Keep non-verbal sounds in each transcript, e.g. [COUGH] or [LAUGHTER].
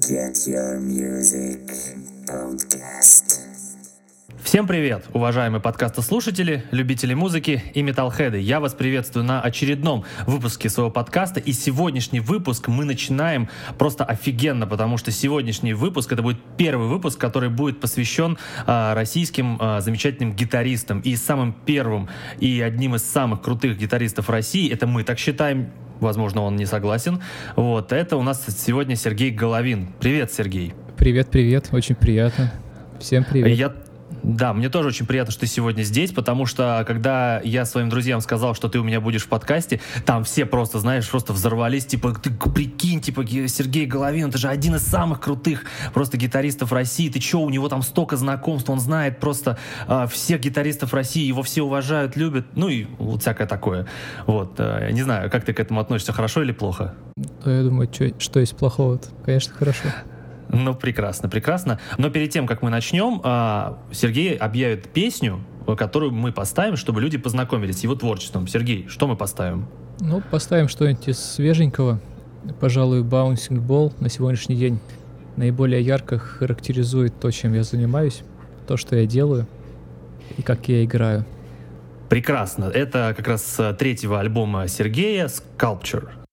Get Your Music Podcast. Всем привет, уважаемые подкастослушатели, любители музыки и металлхеды. Я вас приветствую на очередном выпуске своего подкаста. И сегодняшний выпуск мы начинаем просто офигенно, потому что сегодняшний выпуск это будет первый выпуск, который будет посвящен э, российским э, замечательным гитаристам. И самым первым и одним из самых крутых гитаристов России, это мы так считаем, возможно, он не согласен. Вот, это у нас сегодня Сергей Головин. Привет, Сергей. Привет, привет, очень приятно. Всем привет. Я да, мне тоже очень приятно, что ты сегодня здесь, потому что когда я своим друзьям сказал, что ты у меня будешь в подкасте, там все просто, знаешь, просто взорвались, типа, ты прикинь, типа, Сергей Головин, это же один из самых крутых просто гитаристов России, ты чё, у него там столько знакомств, он знает просто э, всех гитаристов России, его все уважают, любят, ну и вот всякое такое. Вот, э, не знаю, как ты к этому относишься, хорошо или плохо? Ну, я думаю, чё, что есть плохого -то? Конечно, хорошо. Ну, прекрасно, прекрасно. Но перед тем, как мы начнем, а, Сергей объявит песню, которую мы поставим, чтобы люди познакомились с его творчеством. Сергей, что мы поставим? Ну, поставим что-нибудь из свеженького. Пожалуй, Bouncing Ball на сегодняшний день наиболее ярко характеризует то, чем я занимаюсь, то, что я делаю и как я играю. Прекрасно. Это как раз с третьего альбома Сергея «Sculpture».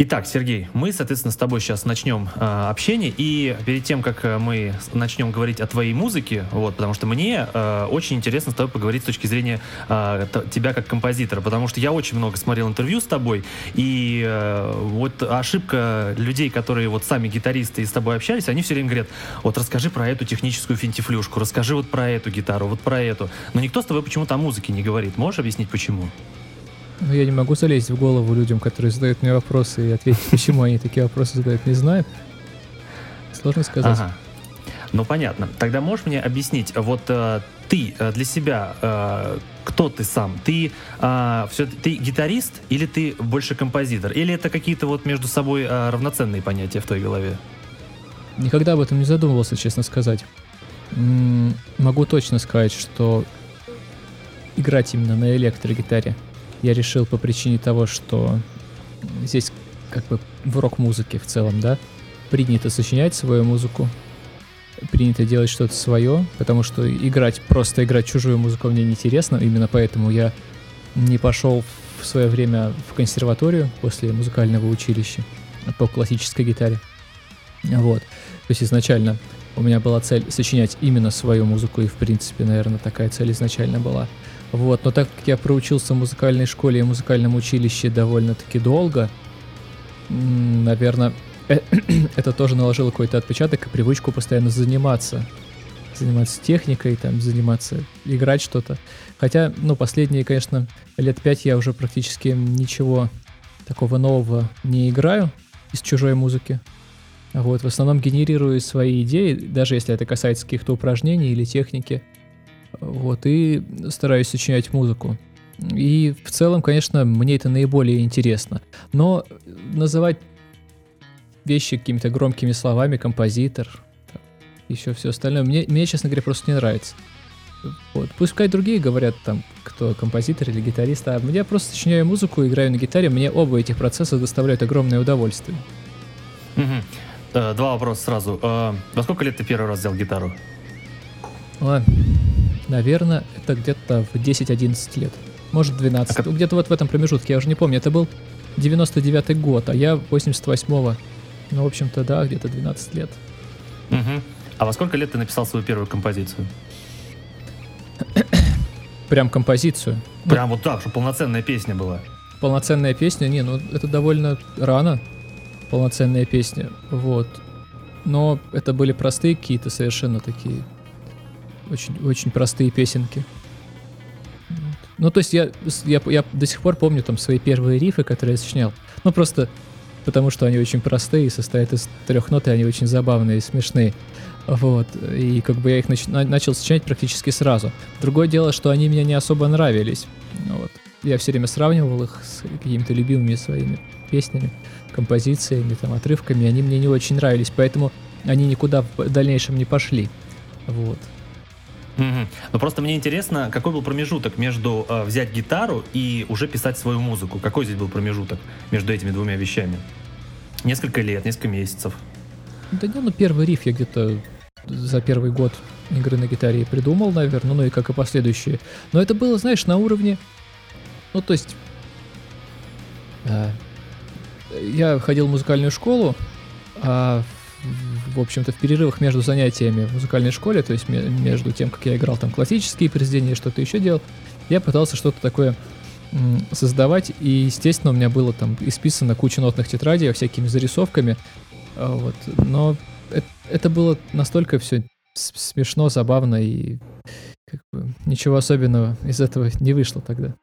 Итак, Сергей, мы, соответственно, с тобой сейчас начнем э, общение, и перед тем, как э, мы начнем говорить о твоей музыке, вот, потому что мне э, очень интересно с тобой поговорить с точки зрения э, тебя как композитора, потому что я очень много смотрел интервью с тобой, и э, вот ошибка людей, которые вот сами гитаристы и с тобой общались, они все время говорят, вот расскажи про эту техническую финтифлюшку, расскажи вот про эту гитару, вот про эту, но никто с тобой почему-то о музыке не говорит. Можешь объяснить, почему? Ну, я не могу залезть в голову людям, которые задают мне вопросы и ответить, почему они такие вопросы задают, не знаю. Сложно сказать. Ага. Ну, понятно. Тогда можешь мне объяснить, вот э, ты э, для себя, э, кто ты сам? Ты э, все, ты гитарист или ты больше композитор? Или это какие-то вот между собой э, равноценные понятия в твоей голове? Никогда об этом не задумывался, честно сказать. М -м могу точно сказать, что играть именно на электрогитаре — я решил по причине того, что здесь как бы в рок-музыке в целом, да, принято сочинять свою музыку, принято делать что-то свое, потому что играть, просто играть чужую музыку мне неинтересно, именно поэтому я не пошел в свое время в консерваторию после музыкального училища по классической гитаре. Вот. То есть изначально у меня была цель сочинять именно свою музыку, и в принципе, наверное, такая цель изначально была. Вот, но так как я проучился в музыкальной школе и музыкальном училище довольно-таки долго, наверное, [CLEARS THROAT] это тоже наложило какой-то отпечаток и привычку постоянно заниматься. Заниматься техникой, там, заниматься, играть что-то. Хотя, ну, последние, конечно, лет пять я уже практически ничего такого нового не играю из чужой музыки. Вот, в основном генерирую свои идеи, даже если это касается каких-то упражнений или техники. Вот, и стараюсь сочинять музыку. И в целом, конечно, мне это наиболее интересно. Но называть вещи какими-то громкими словами, композитор, еще все остальное, мне, мне, честно говоря, просто не нравится. Вот. Пускай другие говорят там, кто композитор или гитарист, а я просто сочиняю музыку, играю на гитаре, мне оба этих процесса доставляют огромное удовольствие. Угу. Два вопроса сразу. Э, во сколько лет ты первый раз взял гитару? Ладно. Наверное, это где-то в 10-11 лет. Может, 12. А где-то вот в этом промежутке, я уже не помню. Это был 99-й год, а я 88-го. Ну, в общем-то, да, где-то 12 лет. Угу. А во сколько лет ты написал свою первую композицию? Прям композицию? Прям ну, вот так, чтобы полноценная песня была. Полноценная песня? Не, ну это довольно рано. Полноценная песня. Вот. Но это были простые какие-то совершенно такие очень, очень простые песенки. Ну, то есть я, я, я до сих пор помню там свои первые рифы, которые я сочинял. Ну, просто потому что они очень простые, и состоят из трех нот, и они очень забавные и смешные. Вот. И как бы я их нач- начал сочинять практически сразу. Другое дело, что они мне не особо нравились. Вот. Я все время сравнивал их с какими-то любимыми своими песнями, композициями, там, отрывками. Они мне не очень нравились, поэтому они никуда в дальнейшем не пошли. Вот. Угу. Ну просто мне интересно, какой был промежуток между э, взять гитару и уже писать свою музыку? Какой здесь был промежуток между этими двумя вещами? Несколько лет, несколько месяцев? Да не, ну первый риф я где-то за первый год игры на гитаре придумал, наверное, ну и как и последующие. Но это было, знаешь, на уровне... Ну, то есть... Э, я ходил в музыкальную школу, а в общем-то, в перерывах между занятиями в музыкальной школе, то есть между тем, как я играл там классические произведения, что-то еще делал, я пытался что-то такое создавать, и, естественно, у меня было там исписано куча нотных тетрадей всякими зарисовками, а, вот, но это, это было настолько все смешно, забавно, и как бы, ничего особенного из этого не вышло тогда.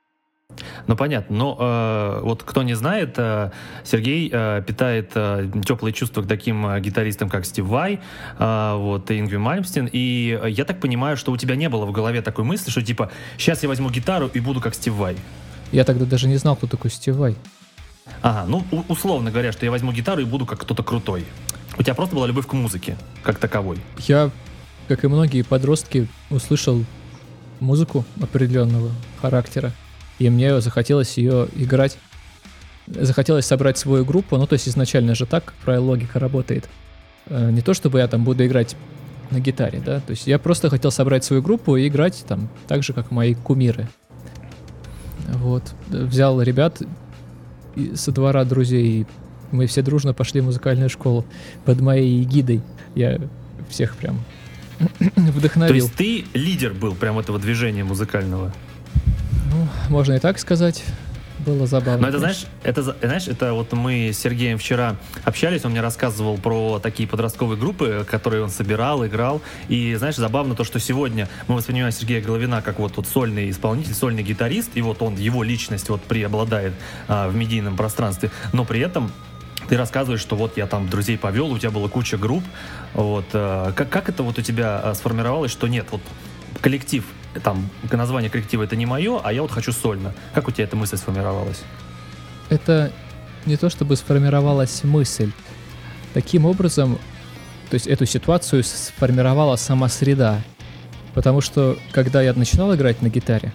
Ну, понятно. Но э, вот кто не знает, э, Сергей э, питает э, теплые чувства к таким э, гитаристам, как Стив Вай, э, вот, и Ингви Мальмстин. И я так понимаю, что у тебя не было в голове такой мысли, что типа, сейчас я возьму гитару и буду как Стив Вай. Я тогда даже не знал, кто такой Стив Вай. Ага, ну, условно говоря, что я возьму гитару и буду как кто-то крутой. У тебя просто была любовь к музыке, как таковой. Я, как и многие подростки, услышал музыку определенного характера и мне захотелось ее играть. Захотелось собрать свою группу, ну то есть изначально же так, правило, логика работает. Э, не то чтобы я там буду играть на гитаре, да, то есть я просто хотел собрать свою группу и играть там так же, как мои кумиры. Вот. Взял ребят со двора друзей, Мы все дружно пошли в музыкальную школу под моей эгидой. Я всех прям [CLEARS THROAT] вдохновил. То есть ты лидер был прям этого движения музыкального? Ну, можно и так сказать. Было забавно. Но это, знаешь, это, знаешь, это вот мы с Сергеем вчера общались, он мне рассказывал про такие подростковые группы, которые он собирал, играл. И, знаешь, забавно то, что сегодня мы воспринимаем Сергея Головина как вот, вот сольный исполнитель, сольный гитарист, и вот он, его личность вот преобладает а, в медийном пространстве, но при этом ты рассказываешь, что вот я там друзей повел, у тебя была куча групп. Вот, э, как, как это вот у тебя э, сформировалось, что нет, вот коллектив, там, название коллектива это не мое, а я вот хочу сольно. Как у тебя эта мысль сформировалась? Это не то чтобы сформировалась мысль. Таким образом, то есть эту ситуацию сформировала сама среда. Потому что, когда я начинал играть на гитаре,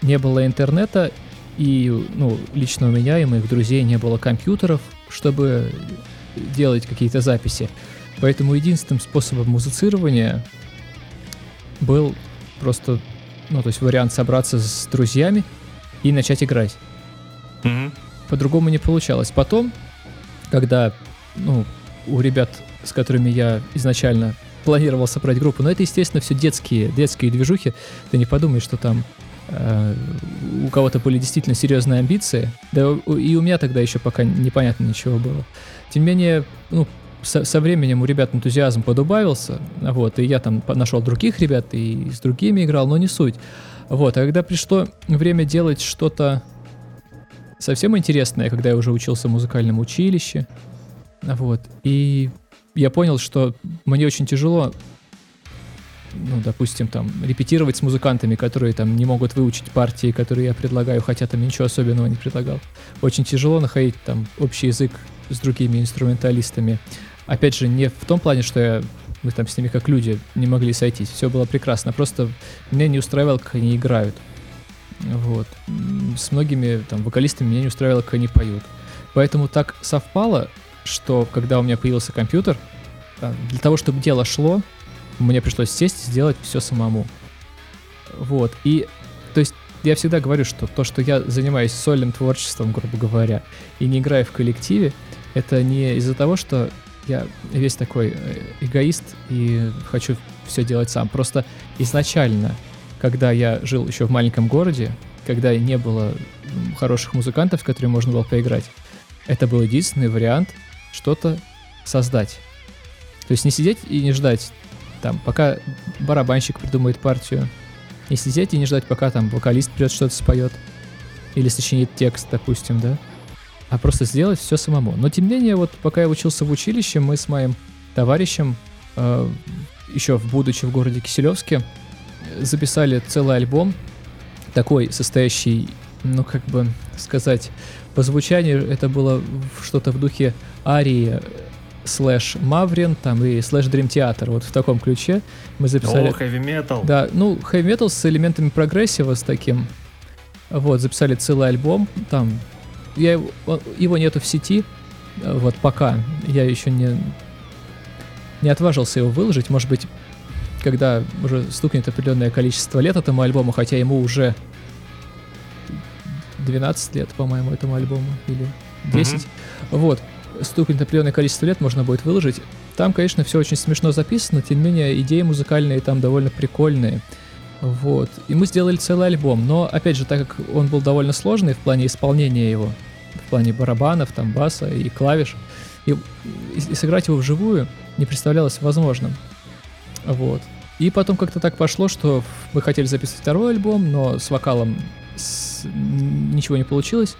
не было интернета, и ну, лично у меня и моих друзей не было компьютеров, чтобы делать какие-то записи. Поэтому единственным способом музицирования был просто, ну, то есть вариант собраться с друзьями и начать играть. Mm-hmm. По-другому не получалось. Потом, когда, ну, у ребят, с которыми я изначально планировал собрать группу, но это, естественно, все детские, детские движухи. Ты не подумай, что там э, у кого-то были действительно серьезные амбиции. Да и у меня тогда еще пока непонятно ничего было. Тем не менее, ну, со, со временем у ребят энтузиазм подубавился, вот, и я там нашел других ребят и с другими играл, но не суть. Вот, а когда пришло время делать что-то совсем интересное, когда я уже учился в музыкальном училище, вот, и я понял, что мне очень тяжело ну, допустим, там, репетировать с музыкантами, которые там не могут выучить партии, которые я предлагаю, хотя там ничего особенного не предлагал. Очень тяжело находить там общий язык с другими инструменталистами. Опять же, не в том плане, что я, мы там с ними как люди не могли сойтись. Все было прекрасно. Просто меня не устраивало, как они играют. Вот. С многими там вокалистами меня не устраивало, как они поют. Поэтому так совпало, что когда у меня появился компьютер, для того, чтобы дело шло, мне пришлось сесть и сделать все самому. Вот. И, то есть, я всегда говорю, что то, что я занимаюсь сольным творчеством, грубо говоря, и не играю в коллективе, это не из-за того, что я весь такой э, эгоист и хочу все делать сам. Просто изначально, когда я жил еще в маленьком городе, когда не было хороших музыкантов, с которыми можно было поиграть, это был единственный вариант что-то создать. То есть не сидеть и не ждать там, пока барабанщик придумает партию, не сидеть и не ждать, пока там вокалист придет что-то споет, или сочинит текст, допустим, да, а просто сделать все самому. Но тем не менее, вот пока я учился в училище, мы с моим товарищем, э, еще в будучи в городе Киселевске, записали целый альбом, такой, состоящий, ну, как бы сказать, по звучанию это было что-то в духе арии слэш Маврин, там и слэш Dream Theater, вот в таком ключе мы записали. О, heavy metal. Да, ну, heavy metal с элементами прогрессива, с таким. Вот, записали целый альбом, там, я его, его нету в сети, вот пока, я еще не, не отважился его выложить, может быть, когда уже стукнет определенное количество лет этому альбому, хотя ему уже 12 лет, по-моему, этому альбому, или 10. Mm-hmm. Вот стукнет определенное количество лет, можно будет выложить. Там, конечно, все очень смешно записано, тем не менее, идеи музыкальные там довольно прикольные. Вот. И мы сделали целый альбом. Но, опять же, так как он был довольно сложный в плане исполнения его, в плане барабанов, там, баса и клавиш, и, и, сыграть его вживую не представлялось возможным. Вот. И потом как-то так пошло, что мы хотели записать второй альбом, но с вокалом с... ничего не получилось.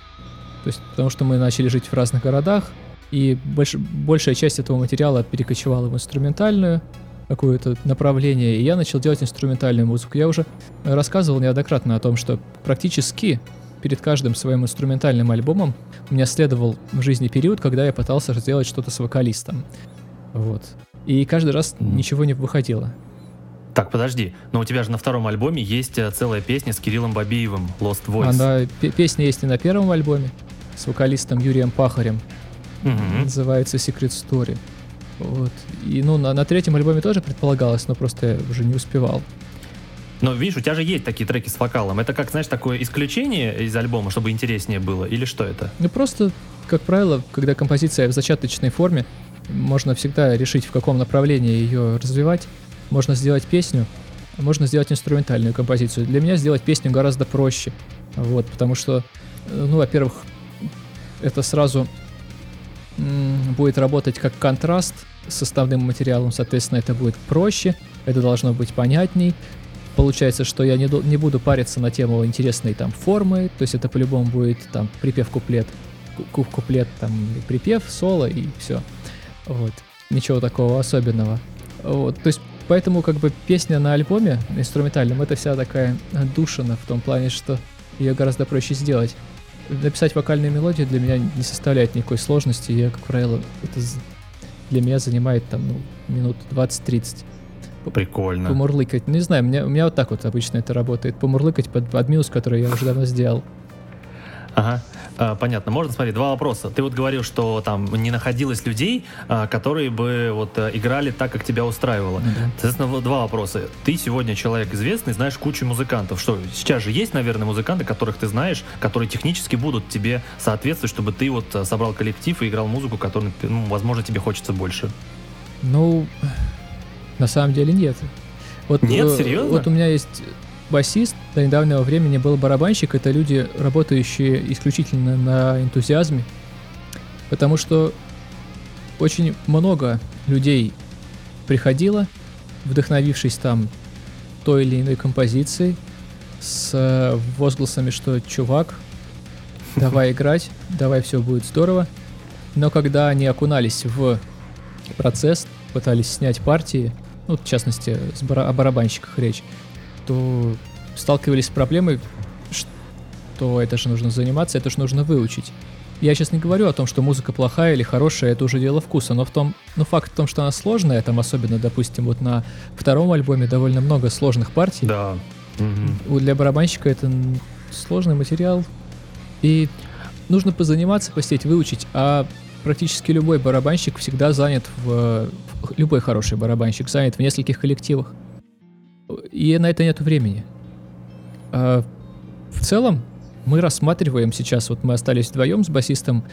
То есть, потому что мы начали жить в разных городах, и больш, большая часть этого материала перекочевала в инструментальную какое-то направление, и я начал делать инструментальную музыку. Я уже рассказывал неоднократно о том, что практически перед каждым своим инструментальным альбомом у меня следовал в жизни период, когда я пытался сделать что-то с вокалистом. Вот. И каждый раз mm. ничего не выходило. Так, подожди, но у тебя же на втором альбоме есть э, целая песня с Кириллом Бабиевым, Lost Voice. Она, песня есть и на первом альбоме, с вокалистом Юрием Пахарем угу. называется Secret Story. Вот. И ну, на, на третьем альбоме тоже предполагалось, но просто я уже не успевал. Но видишь, у тебя же есть такие треки с вокалом. Это как, знаешь, такое исключение из альбома, чтобы интереснее было? Или что это? Ну просто как правило, когда композиция в зачаточной форме, можно всегда решить, в каком направлении ее развивать. Можно сделать песню, можно сделать инструментальную композицию. Для меня сделать песню гораздо проще. Вот, потому что, ну, во-первых, это сразу будет работать как контраст с основным материалом, соответственно, это будет проще, это должно быть понятней. Получается, что я не, не буду париться на тему интересной там формы, то есть это по-любому будет там припев-куплет, ку- куплет, там припев, соло и все. Вот. Ничего такого особенного. Вот. То есть поэтому как бы песня на альбоме инструментальном это вся такая душина в том плане, что ее гораздо проще сделать. Написать вокальную мелодию для меня не составляет никакой сложности. Я, как правило, это для меня занимает там ну, минут 20-30. Прикольно. Помурлыкать. Ну, не знаю, у меня, у меня вот так вот обычно это работает. Помурлыкать под, под минус, который я уже давно сделал. Ага, А, понятно. Можно смотри, два вопроса. Ты вот говорил, что там не находилось людей, а, которые бы вот э, играли так, как тебя устраивало. Ну да. Соответственно, два вопроса. Ты сегодня человек известный, знаешь кучу музыкантов. Что, сейчас же есть, наверное, музыканты, которых ты знаешь, которые технически будут тебе соответствовать, чтобы ты вот э, собрал коллектив и играл музыку, которую, ну, возможно, тебе хочется больше. Ну, на самом деле нет. Вот, Нет? э, Серьезно? Вот у меня есть басист, до недавнего времени был барабанщик. Это люди, работающие исключительно на энтузиазме. Потому что очень много людей приходило, вдохновившись там той или иной композицией, с э, возгласами, что чувак, [LAUGHS] давай играть, давай все будет здорово. Но когда они окунались в процесс, пытались снять партии, ну, в частности, с бара- о барабанщиках речь, то сталкивались с проблемой, что это же нужно заниматься, это же нужно выучить. Я сейчас не говорю о том, что музыка плохая или хорошая, это уже дело вкуса, но в том, ну факт в том, что она сложная, там особенно, допустим, вот на втором альбоме довольно много сложных партий. Да. Мгм. У- Для барабанщика это сложный материал. И нужно позаниматься, посидеть, выучить. А практически любой барабанщик всегда занят в... в- Любой хороший барабанщик занят в нескольких коллективах. И на это нет времени. А в целом, мы рассматриваем сейчас, вот мы остались вдвоем с басистом,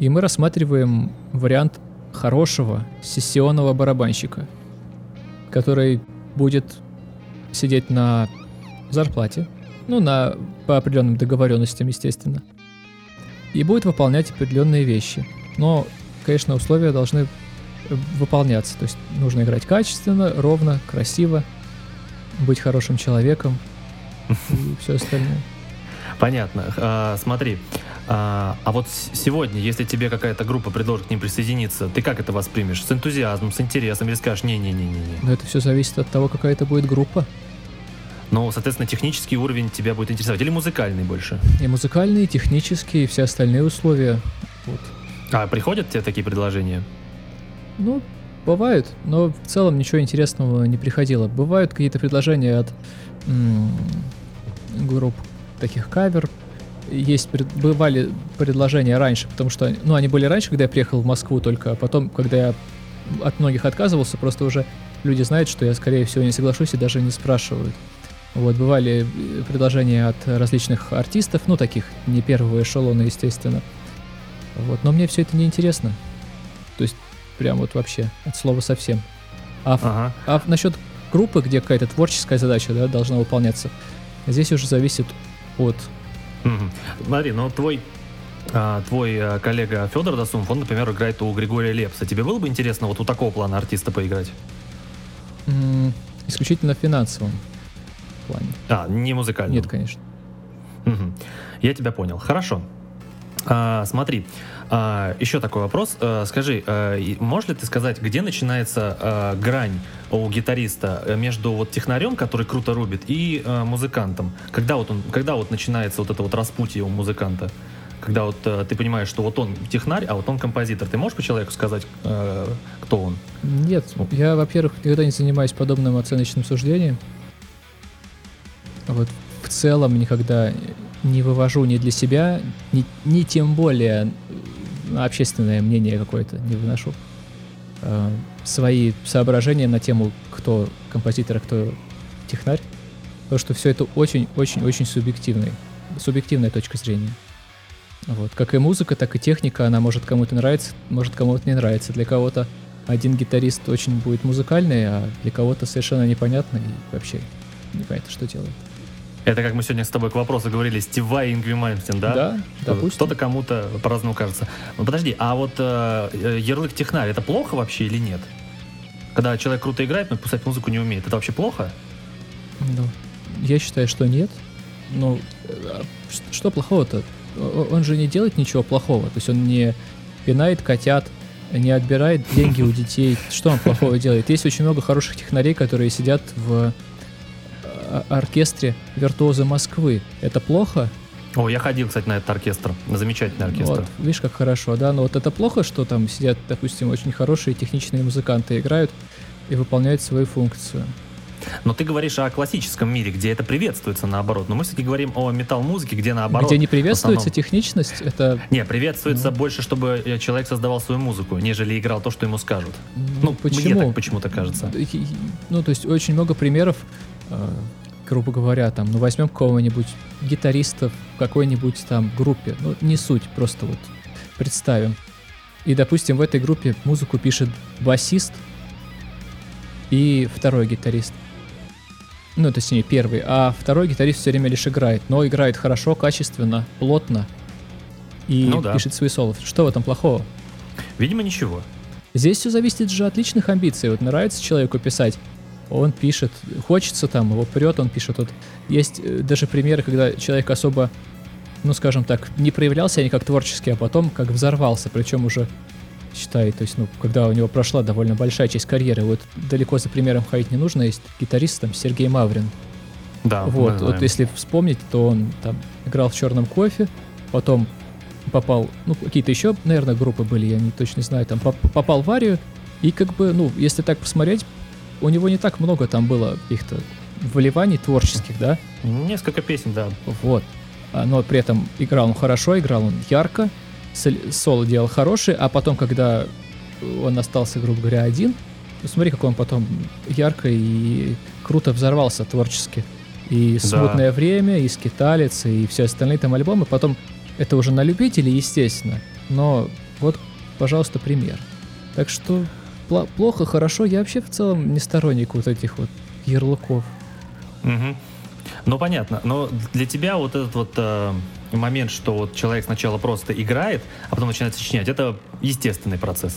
и мы рассматриваем вариант хорошего сессионного барабанщика, который будет сидеть на зарплате, ну, на, по определенным договоренностям, естественно, и будет выполнять определенные вещи. Но, конечно, условия должны э, выполняться. То есть нужно играть качественно, ровно, красиво, быть хорошим человеком и [LAUGHS] все остальное. Понятно. А, смотри, а, а вот сегодня, если тебе какая-то группа предложит к ним присоединиться, ты как это воспримешь? С энтузиазмом, с интересом или скажешь не-не-не-не-не? Но это все зависит от того, какая это будет группа. Ну, соответственно, технический уровень тебя будет интересовать или музыкальный больше? И музыкальные, и технические, и все остальные условия. Вот. А приходят тебе такие предложения? Ну, бывают, но в целом ничего интересного не приходило. Бывают какие-то предложения от м, групп таких кавер. Есть бывали предложения раньше, потому что, ну, они были раньше, когда я приехал в Москву только, а потом, когда я от многих отказывался, просто уже люди знают, что я, скорее всего, не соглашусь и даже не спрашивают. Вот, бывали э, предложения от различных артистов, ну, таких, не первого эшелона, естественно. Вот, но мне все это не интересно. То есть, прям вот вообще, от слова совсем. А, в- Ага. а в- насчет группы, где какая-то творческая задача да, должна выполняться, здесь уже зависит от... Смотри, ну твой а, твой а, коллега Федор Досумов, он, например, играет у Григория Лепса. Тебе было бы интересно вот у такого плана артиста поиграть? исключительно финансовом плане. А, не музыкально. Нет, конечно. Мгм. Я тебя понял. Хорошо. А, смотри, а, еще такой вопрос. А, скажи, а, можешь ли ты сказать, где начинается а, грань у гитариста э, между вот технарем, который круто рубит, и а, музыкантом? Когда вот он, когда вот начинается вот это вот распутье у музыканта? Когда вот э, ты понимаешь, что вот он технарь, а вот он композитор. Ты можешь по человеку сказать, э, кто он? Нет, я, во-первых, никогда не занимаюсь подобным оценочным суждением. Вот в целом никогда не вывожу ни для себя, ни, ни тем более э, общественное мнение какое-то не выношу. Э, свои соображения на тему, кто композитор, а кто технарь. Потому что все это очень-очень-очень субъективный, субъективная точка зрения. Вот. Как и музыка, так и техника, она может кому-то нравиться, может кому-то не нравиться. Для кого-то один гитарист очень будет музыкальный, а для кого-то совершенно непонятно и вообще непонятно, что делает. Это как мы сегодня с тобой к вопросу говорили, Стива и Ингви Мальмстин, да? Да, допустим. Кто-то кому-то по-разному кажется. Ну подожди, а вот э, э, ярлык технарь, это плохо вообще или нет? Когда человек круто играет, но писать музыку не умеет, это вообще плохо? Ну, я считаю, что нет. Ну, ш- что плохого-то? Он же не делает ничего плохого. То есть он не пинает котят, не отбирает деньги у [LAUGHS] детей. Что он плохого делает? Есть очень много хороших технарей, которые сидят в оркестре «Виртуозы Москвы». Это плохо? О, я ходил, кстати, на этот оркестр. Замечательный оркестр. Вот, видишь, как хорошо, да? Но вот это плохо, что там сидят, допустим, очень хорошие техничные музыканты, играют и выполняют свою функцию. Но ты говоришь о классическом мире, где это приветствуется наоборот. Но мы все-таки говорим о метал-музыке, где наоборот. Где не приветствуется техничность, это Не, приветствуется Ну. больше, чтобы э, человек создавал свою музыку, нежели играл то, что ему скажут. ну, Ну, мне почему? так почему-то кажется. Ну, то есть очень много примеров, э, грубо говоря, там, ну, возьмем какого-нибудь гитариста в какой-нибудь там группе, ну, не суть, просто вот представим. И, допустим, в этой группе музыку пишет басист и второй гитарист. Ну, точнее, первый. А второй гитарист все время лишь играет. Но играет хорошо, качественно, плотно. И Ну да. пишет свои соло. Что в этом плохого? Видимо, ничего. Здесь все зависит же от личных амбиций. Вот нравится человеку писать, он пишет, хочется там, его прет, он пишет. Вот есть э, даже примеры, когда человек особо, ну скажем так, не проявлял себя никак творчески, а потом как взорвался, причем уже считай, то есть, ну, когда у него прошла довольно большая часть карьеры, вот далеко за примером ходить не нужно, есть гитарист там Сергей Маврин. Да, Вот, знаем. вот если вспомнить, то он там играл в черном кофе, потом попал, ну, какие-то еще, наверное, группы были, я не точно не знаю, там поп- попал в аварию, и как бы, ну, если так посмотреть, у него не так много там было каких-то вливаний творческих, да, Несколько песен, да. вот. А, Но при этом играл он хорошо, играл он ярко, сол- соло делал хороший, а потом, когда он остался, грубо говоря, один, ну, смотри, как он потом ярко и круто взорвался творчески. И Да. «Смутное время», и «Скиталец», и все остальные там альбомы. Потом это уже на любителей, естественно. Но вот, пожалуйста, пример. Так что плохо, хорошо. Я вообще в целом не сторонник вот этих вот ярлыков. Мгм. Ну, понятно. Но для тебя вот этот вот э, момент, что вот человек сначала просто играет, а потом начинает сочинять, это естественный процесс.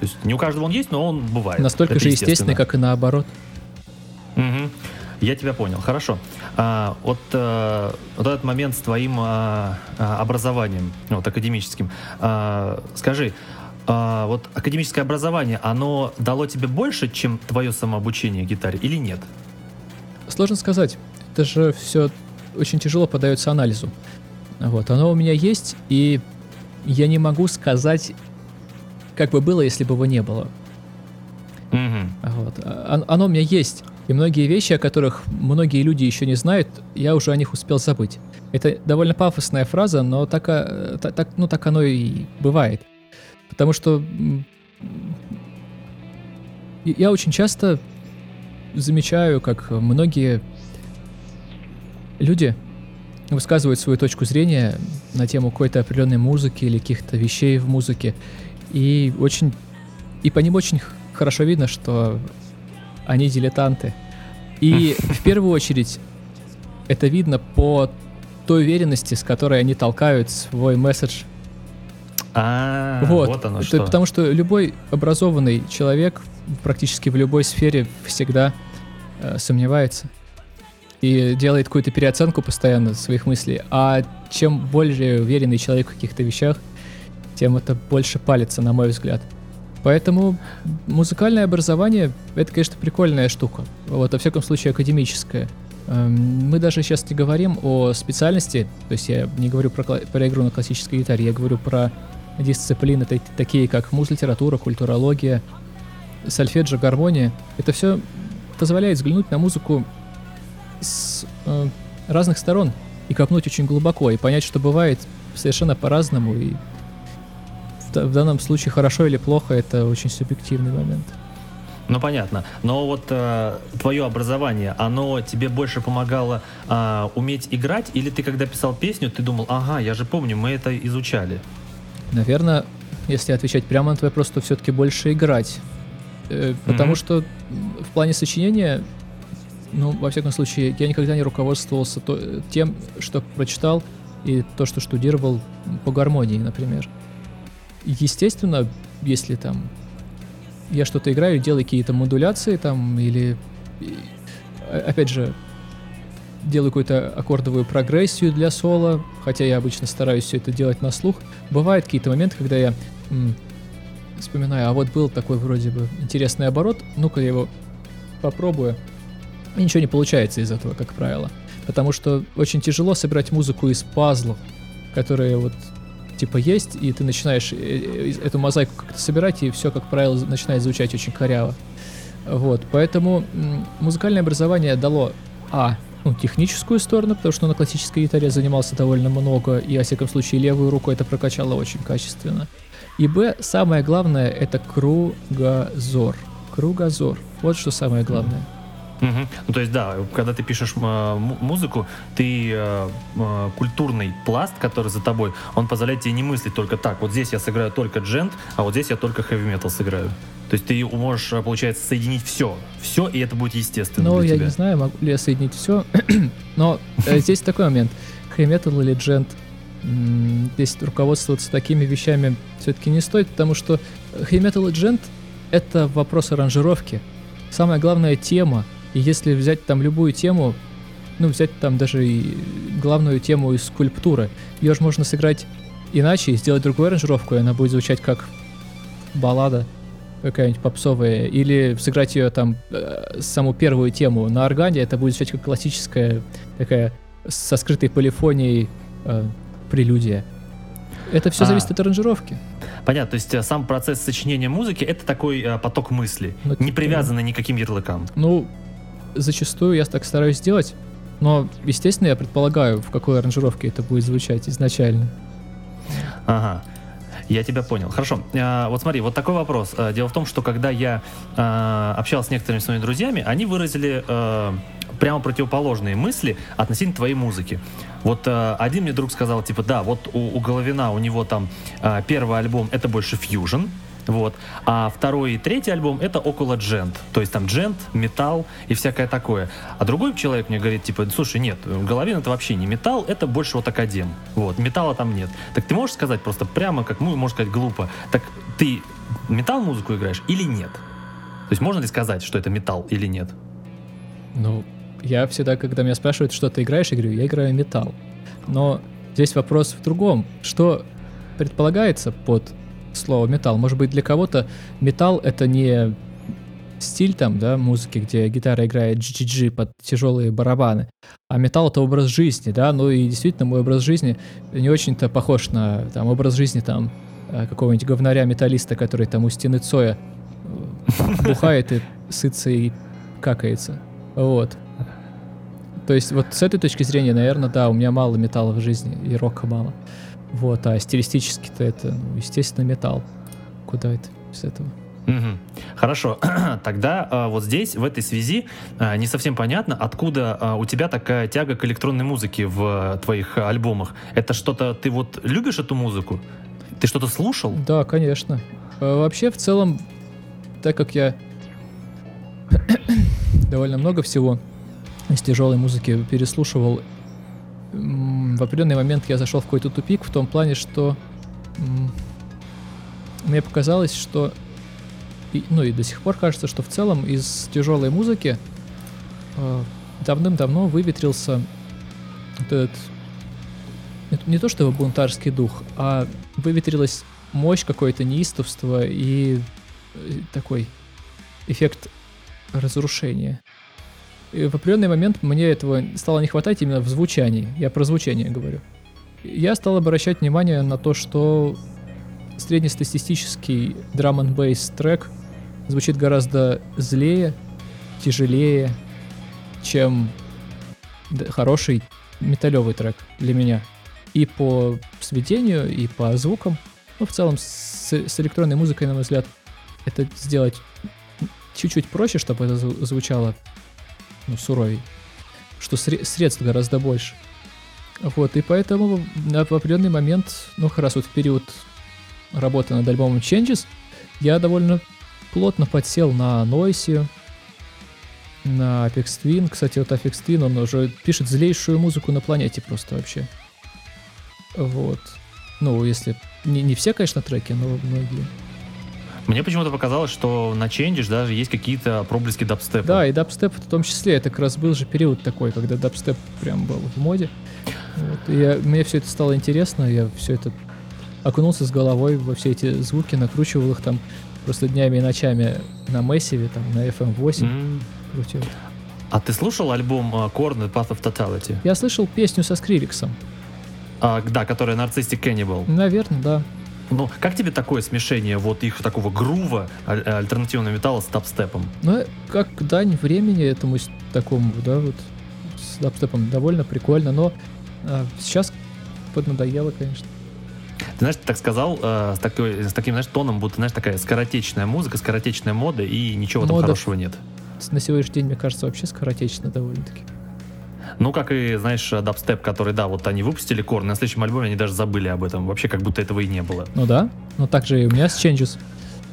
То есть не у каждого он есть, но он бывает. Настолько Это же естественно, как и наоборот. Мгм. Я тебя понял. Хорошо. А, вот, э, вот этот момент с твоим а, а, образованием, ну, вот академическим. А, скажи, а, вот академическое образование, оно дало тебе больше, чем твое самообучение гитаре или нет? Сложно сказать. Это же все очень тяжело подается анализу. Вот, оно у меня есть, и я не могу сказать, как бы было, если бы его не было. Мгм. Вот. А- он- Оно у меня есть. И многие вещи, о которых многие люди еще не знают, я уже о них успел забыть. Это довольно пафосная фраза, но так, а, та- так, ну, так оно и бывает. Потому что я очень часто замечаю, как многие люди высказывают свою точку зрения на тему какой-то определенной музыки или каких-то вещей в музыке. И очень и по ним очень хорошо видно, что они дилетанты. И в [LAUGHS] первую очередь это видно по той уверенности, с которой они толкают свой месседж. А, вот. вот оно что. Потому что любой образованный человек практически в любой сфере всегда э, сомневается и делает какую-то переоценку постоянно своих мыслей. А чем более уверенный человек в каких-то вещах, тем это больше палится, на мой взгляд. Поэтому музыкальное образование — это, конечно, прикольная штука. Вот, во всяком случае, академическое. Эм, Мы даже сейчас не говорим о специальности, то есть я не говорю про, про игру на классической гитаре, я говорю про дисциплины та- такие, как муз-литература, культурология, сольфеджио, гармония. Это все позволяет взглянуть на музыку с э, разных сторон и копнуть очень глубоко, и понять, что бывает совершенно по-разному, и в, в данном случае хорошо или плохо, это очень субъективный момент. Ну понятно. Но вот э, твое образование, оно тебе больше помогало э, уметь играть, или ты когда писал песню, ты думал, ага, я же помню, мы это изучали. Наверное, если отвечать прямо на твой вопрос, то все-таки больше играть. Э, потому Мгм. что в плане сочинения, ну, во всяком случае, я никогда не руководствовался то- тем, что прочитал, и то, что штудировал по гармонии, например. Естественно, если там я что-то играю, делаю какие-то модуляции там, или опять же, делаю какую-то аккордовую прогрессию для соло, хотя я обычно стараюсь все это делать на слух. Бывают какие-то моменты, когда я м, вспоминаю, а вот был такой вроде бы интересный оборот, ну-ка я его попробую. И ничего не получается из этого, как правило. Потому что очень тяжело собирать музыку из пазлов, которые вот типа есть, и ты начинаешь э, э, эту мозаику как-то собирать, и все, как правило, начинает звучать очень коряво. Вот, поэтому музыкальное образование дало, а, ну, техническую сторону, потому что на классической гитаре занимался довольно много, и, во всяком случае, левую руку это прокачало очень качественно. И, б, самое главное, это кругозор. Кругозор. Вот что самое главное. Мгм. Ну, то есть, да, когда ты пишешь э, му- музыку, ты э, э, культурный пласт, который за тобой, он позволяет тебе не мыслить только так. Вот здесь я сыграю только джент, а вот здесь я только хэви метал сыграю. То есть ты можешь, э, получается, соединить все. Все, и это будет естественно Ну, я тебя. не знаю, могу ли я соединить все. [CLEARS THROAT] Но э, здесь такой момент. Metal или м, здесь руководствоваться такими вещами все-таки не стоит, потому что Metal и Gent — это вопрос аранжировки. Самая главная тема. И если взять там любую тему, ну, взять там даже и главную тему из скульптуры, ее же можно сыграть иначе и сделать другую аранжировку, и она будет звучать как баллада какая-нибудь попсовая, или сыграть ее там э, саму первую тему на органе, это будет звучать как классическая такая со скрытой полифонией э, прелюдия. Это все А. зависит от аранжировки. Понятно, то есть э, сам процесс сочинения музыки это такой э, поток мысли, Ну, не привязанный ни к каким ярлыкам. Ну, зачастую я так стараюсь сделать, но, естественно, я предполагаю, в какой аранжировке это будет звучать изначально. Ага. Я тебя понял. Хорошо. А, вот смотри, вот такой вопрос. А, Дело в том, что когда я а, общался с некоторыми своими друзьями, они выразили а, прямо противоположные мысли относительно твоей музыки. Вот а, один мне друг сказал, типа, да, вот у, у Головина, у него там а, первый альбом это больше фьюжн, вот, а второй и третий альбом это около джент, то есть там джент, металл и всякое такое. А другой человек мне говорит, типа, слушай, нет, Головин это вообще не металл, это больше вот академ, вот, металла там нет. Так ты можешь сказать просто прямо, как, ну, можно сказать, глупо, так ты металл музыку играешь или нет? То есть можно ли сказать, что это металл или нет? Ну, я всегда, когда меня спрашивают, что ты играешь, я говорю, я играю металл. Но здесь вопрос в другом. Что предполагается под слово металл? Может быть, для кого-то металл — это не стиль там, да, музыки, где гитара играет GGG под тяжелые барабаны, а металл — это образ жизни, да, ну и действительно мой образ жизни не очень-то похож на там образ жизни там э, какого-нибудь говнаря-металлиста, который там у стены Цоя э, бухает и сытся и какается. Вот. То есть вот с этой точки зрения, наверное, да, у меня мало металла в жизни и рока мало. Вот, а стилистически-то это, ну, естественно, металл. Куда это без этого? Мгм. Хорошо, [CLEARS THROAT] тогда а, вот здесь, в этой связи, а, не совсем понятно, откуда а, у тебя такая тяга к электронной музыке в а, твоих альбомах. Это что-то, ты вот любишь эту музыку? Ты что-то слушал? Да, конечно. Э, Вообще, в целом, так как я [CLEARS THROAT] довольно много всего из тяжелой музыки переслушивал, в определенный момент я зашел в какой-то тупик в том плане, что мне показалось, что и- ну и до сих пор кажется, что в целом из тяжелой музыки э, давным-давно выветрился вот этот не- то что бунтарский дух, а выветрилась мощь какое-то неистовство и э, такой эффект разрушения. И в определенный момент мне этого стало не хватать именно в звучании. Я про звучание говорю. Я стал обращать внимание на то, что среднестатистический драм н бейс трек звучит гораздо злее, тяжелее, чем хороший металлевый трек для меня. И по сведению, и по звукам. Ну, в целом, с, с электронной музыкой, на мой взгляд, это сделать чуть-чуть проще, чтобы это зву- звучало ну, суровей, что сре- средств гораздо больше. Вот, и поэтому на- определенный момент, ну, как раз вот в период работы над альбомом Changes, я довольно плотно подсел на Noisy, на Apex Twin. Кстати, вот Apex Twin, он уже пишет злейшую музыку на планете просто вообще. Вот. Ну, если... Не, не все, конечно, треки, но многие. Мне почему-то показалось, что на Changes даже есть какие-то проблески дабстепа. Да, и дабстеп в том числе. Это как раз был же период такой, когда дабстеп прям был в моде. Вот. И я- мне все это стало интересно, я все это окунулся с головой во все эти звуки, накручивал их там просто днями и ночами на Massive, там, на FM8 М. крутил. А ты слушал альбом uh, Korn Path of Totality? Я слышал песню со Скриликсом. А, да, которая Narcissistic Cannibal. Наверное, да. Ну, как тебе такое смешение вот их такого грува аль- альтернативного металла с дабстепом? Ну, как дань времени этому такому, да, вот с дабстепом довольно прикольно, но а, сейчас поднадоело, конечно. Ты знаешь, ты так сказал э, с, такой, с таким, знаешь, тоном, будто, знаешь, такая скоротечная музыка, скоротечная мода, и ничего там Мода. хорошего нет. На сегодняшний день, мне кажется, вообще скоротечно довольно-таки. Ну, как и, знаешь, дабстеп, который, да, вот они выпустили Корн, на следующем альбоме они даже забыли об этом. Вообще, как будто этого и не было. Ну да, но также и у меня с Changes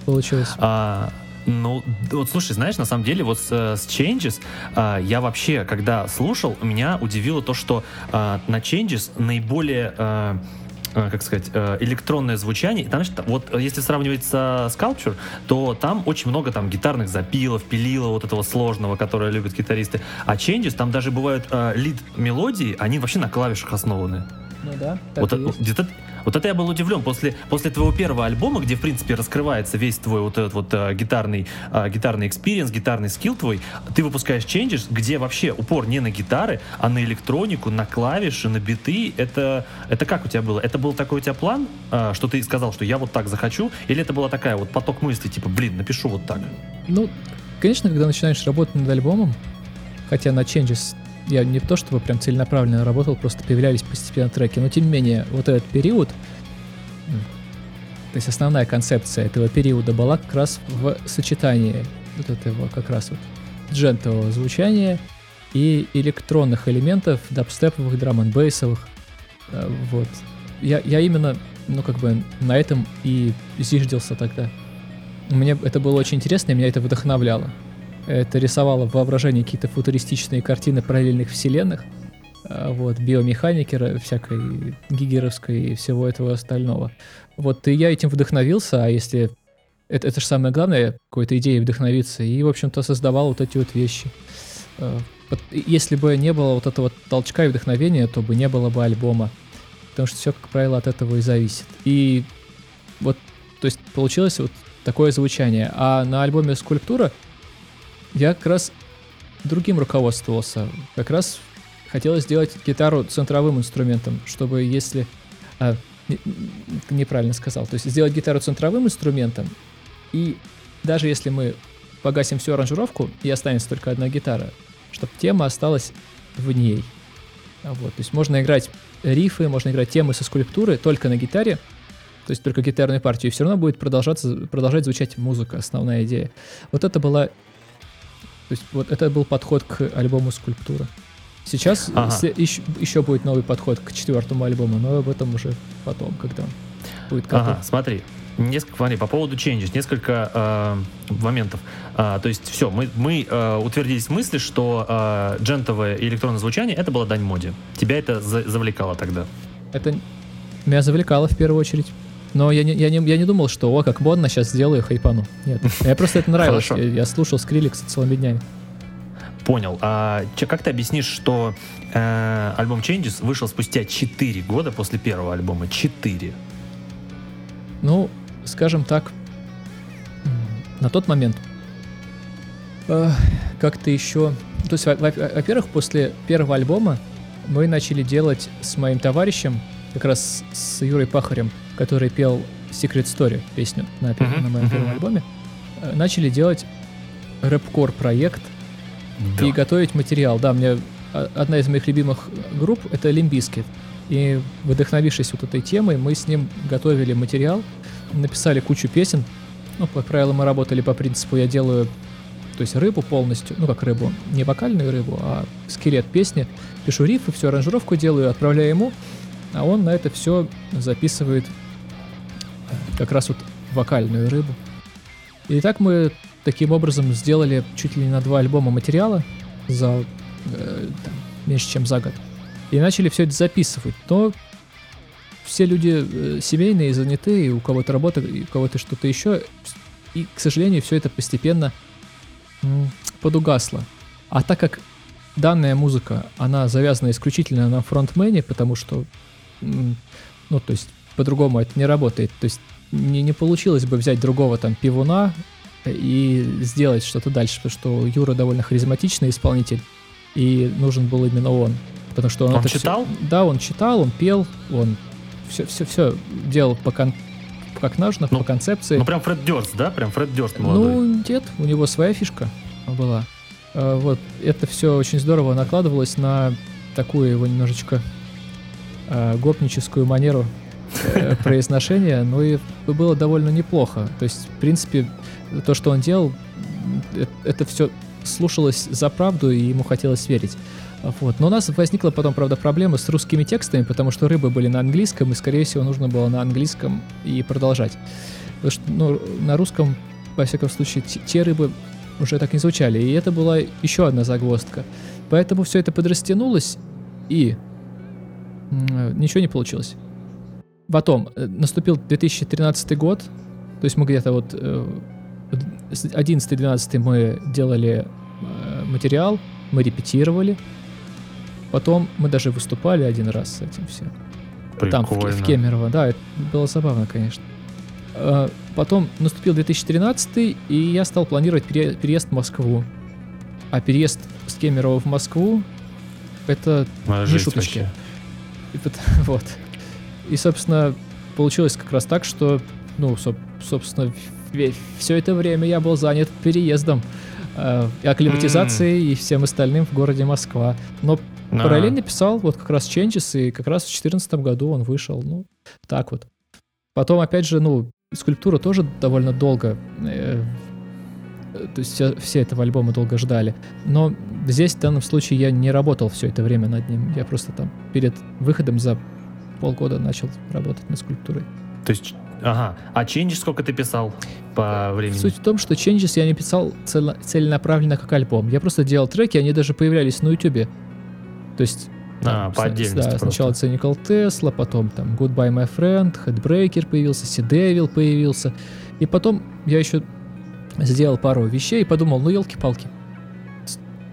получилось. А, ну, вот слушай, знаешь, на самом деле, вот с, э, с Changes, а, я вообще, когда слушал, меня удивило то, что а, на Changes наиболее, а, как сказать, э, электронное звучание. И там, знаешь, та- вот э, если сравнивать со Sculpture, то там очень много там гитарных запилов, пилилова вот этого сложного, которое любят гитаристы. А Changes, там даже бывают э, lead-мелодии, они вообще на клавишах основаны. Ну да, Вот, это- где-то- вот это я был удивлен. После, после твоего первого альбома, где, в принципе, раскрывается весь твой вот этот вот э, гитарный, э, гитарный experience, гитарный skill твой, ты выпускаешь Changes, где вообще упор не на гитары, а на электронику, на клавиши, на биты. Это, это как у тебя было? Это был такой у тебя план, э, что ты сказал, что я вот так захочу? Или это была такая вот поток мыслей, типа, блин, напишу вот так? Ну, конечно, когда начинаешь работать над альбомом, хотя на Changes я не то чтобы прям целенаправленно работал, просто появлялись постепенно треки, но тем не менее, вот этот период, то есть основная концепция этого периода была как раз в сочетании вот этого как раз вот джентового звучания и электронных элементов, дабстеповых, драм н бейсовых Вот. Я, я именно, ну, как бы на этом и зиждился тогда. Мне это было очень интересно, и меня это вдохновляло. Это рисовало в воображении какие-то футуристичные картины параллельных вселенных, а, вот, биомеханики всякой гигеровской и всего этого остального. Вот, и я этим вдохновился, а если... Это, это же самое главное, какой-то идеей вдохновиться, и, в общем-то, создавал вот эти вот вещи. А, Если бы не было вот этого толчка и вдохновения, то бы не было бы альбома. Потому что все, как правило, от этого и зависит. И вот, то есть, получилось вот такое звучание. А на альбоме «Скульптура» я как раз другим руководствовался. Как раз хотелось сделать гитару центровым инструментом, чтобы если... а, не- неправильно сказал. То есть сделать гитару центровым инструментом, и даже если мы погасим всю аранжировку, и останется только одна гитара, чтобы тема осталась в ней. А Вот, то есть можно играть рифы, можно играть темы со скульптуры только на гитаре, то есть только гитарную партию, и все равно будет продолжаться, продолжать звучать музыка, основная идея. Вот это была... То есть вот это был подход к альбому «Скульптура». Сейчас Ага. еще, еще будет новый подход к четвертому альбому, но об этом уже потом, когда будет готов. Ага, смотри. Несколько, смотри, по поводу Changes, несколько э, моментов. А, то есть все, мы, мы э, утвердились в мысли, что э, джентовое и электронное звучание это была дань моде. Тебя это за- завлекало тогда. Это меня завлекало в первую очередь. Но я не, я, не, я не думал, что о, как модно, сейчас сделаю хайпану. Нет. Мне просто это нравилось. Я, я слушал Скриликса целыми днями. Понял. А че- как ты объяснишь, что э, альбом Changes вышел спустя 4 года после первого альбома? 4. Ну, скажем так, на тот момент э, как-то еще... То есть, во- во- во-первых, после первого альбома мы начали делать с моим товарищем, как раз с Юрой Пахарем, который пел Secret Story, песню на, Мгм, на моем первом мгм. альбоме, э, начали делать рэп-кор проект, Да. и готовить материал. Да, мне а- одна из моих любимых групп — это Limp Bizkit. И вдохновившись вот этой темой, мы с ним готовили материал, написали кучу песен. Ну, как правило, мы работали по принципу «я делаю то есть рыбу полностью, ну как рыбу, не вокальную рыбу, а скелет песни, пишу риффы, всю аранжировку делаю, отправляю ему, а он на это все записывает как раз вот вокальную рыбу. И так мы таким образом сделали чуть ли не на два альбома материала за э, там, меньше, чем за год. И начали все это записывать. Но все люди э, семейные, занятые, у кого-то работа, у кого-то что-то еще. И, к сожалению, все это постепенно подугасло. А так как данная музыка, она завязана исключительно на фронтмене, потому что, ну, то есть, по-другому это не работает. То есть, не, не получилось бы взять другого там пивуна и сделать что-то дальше, потому что Юра довольно харизматичный исполнитель, и нужен был именно он. Потому что он, Он читал? да, он читал, он пел, он все, все, все делал по кон- как нужно, Ну, по концепции. Ну, прям Фред Дёрст, да? Прям Фред Дёрст молодой. Ну, нет, у него своя фишка была. А, Вот, это все очень здорово накладывалось на такую его немножечко а, гопническую манеру э, произношения, но и было довольно неплохо. То есть, в принципе, то, что он делал, э- это все слушалось за правду, и ему хотелось верить. Вот. Но у нас возникла потом, правда, проблема с русскими текстами, потому что рыбы были на английском, и, скорее всего, нужно было на английском и продолжать. Потому что ну, на русском, во всяком случае, те- рыбы уже так не звучали. И это была еще одна загвоздка. Поэтому все это подрастянулось, и ничего не получилось. Потом э, наступил 2013 год, то есть мы где-то вот э, 11-12 мы делали э, материал, мы репетировали, потом мы даже выступали один раз с этим всем. Там, в, в Кемерово, да, это было забавно, конечно. Э, Потом наступил 2013, и я стал планировать пере- переезд в Москву. А переезд с Кемерово в Москву — это Моя не шуточки. вообще. И [LAUGHS] вот. И, собственно, получилось как раз так, что, ну, соб- собственно, все это время я был занят переездом, э, акклиматизацией и всем остальным в городе Москва. Но Да. параллельно писал вот как раз Changes, и как раз в 2014 году он вышел, ну, так вот. Потом, опять же, ну, скульптура тоже довольно долго, э, то есть все, все этого альбома долго ждали. Но здесь, в данном случае, я не работал все это время над ним. Я просто там перед выходом за полгода начал работать над скульптурой. То есть, ага. А Change сколько ты писал по времени? Суть в том, что Changes я не писал цело- целенаправленно как альбом. Я просто делал треки, они даже появлялись на Ютубе. То есть... А, там, по отдельности Да, просто. сначала Cynical Tesla, потом там Goodbye My Friend, Headbreaker появился, Sea Devil появился. И потом я еще сделал пару вещей и подумал, ну елки-палки.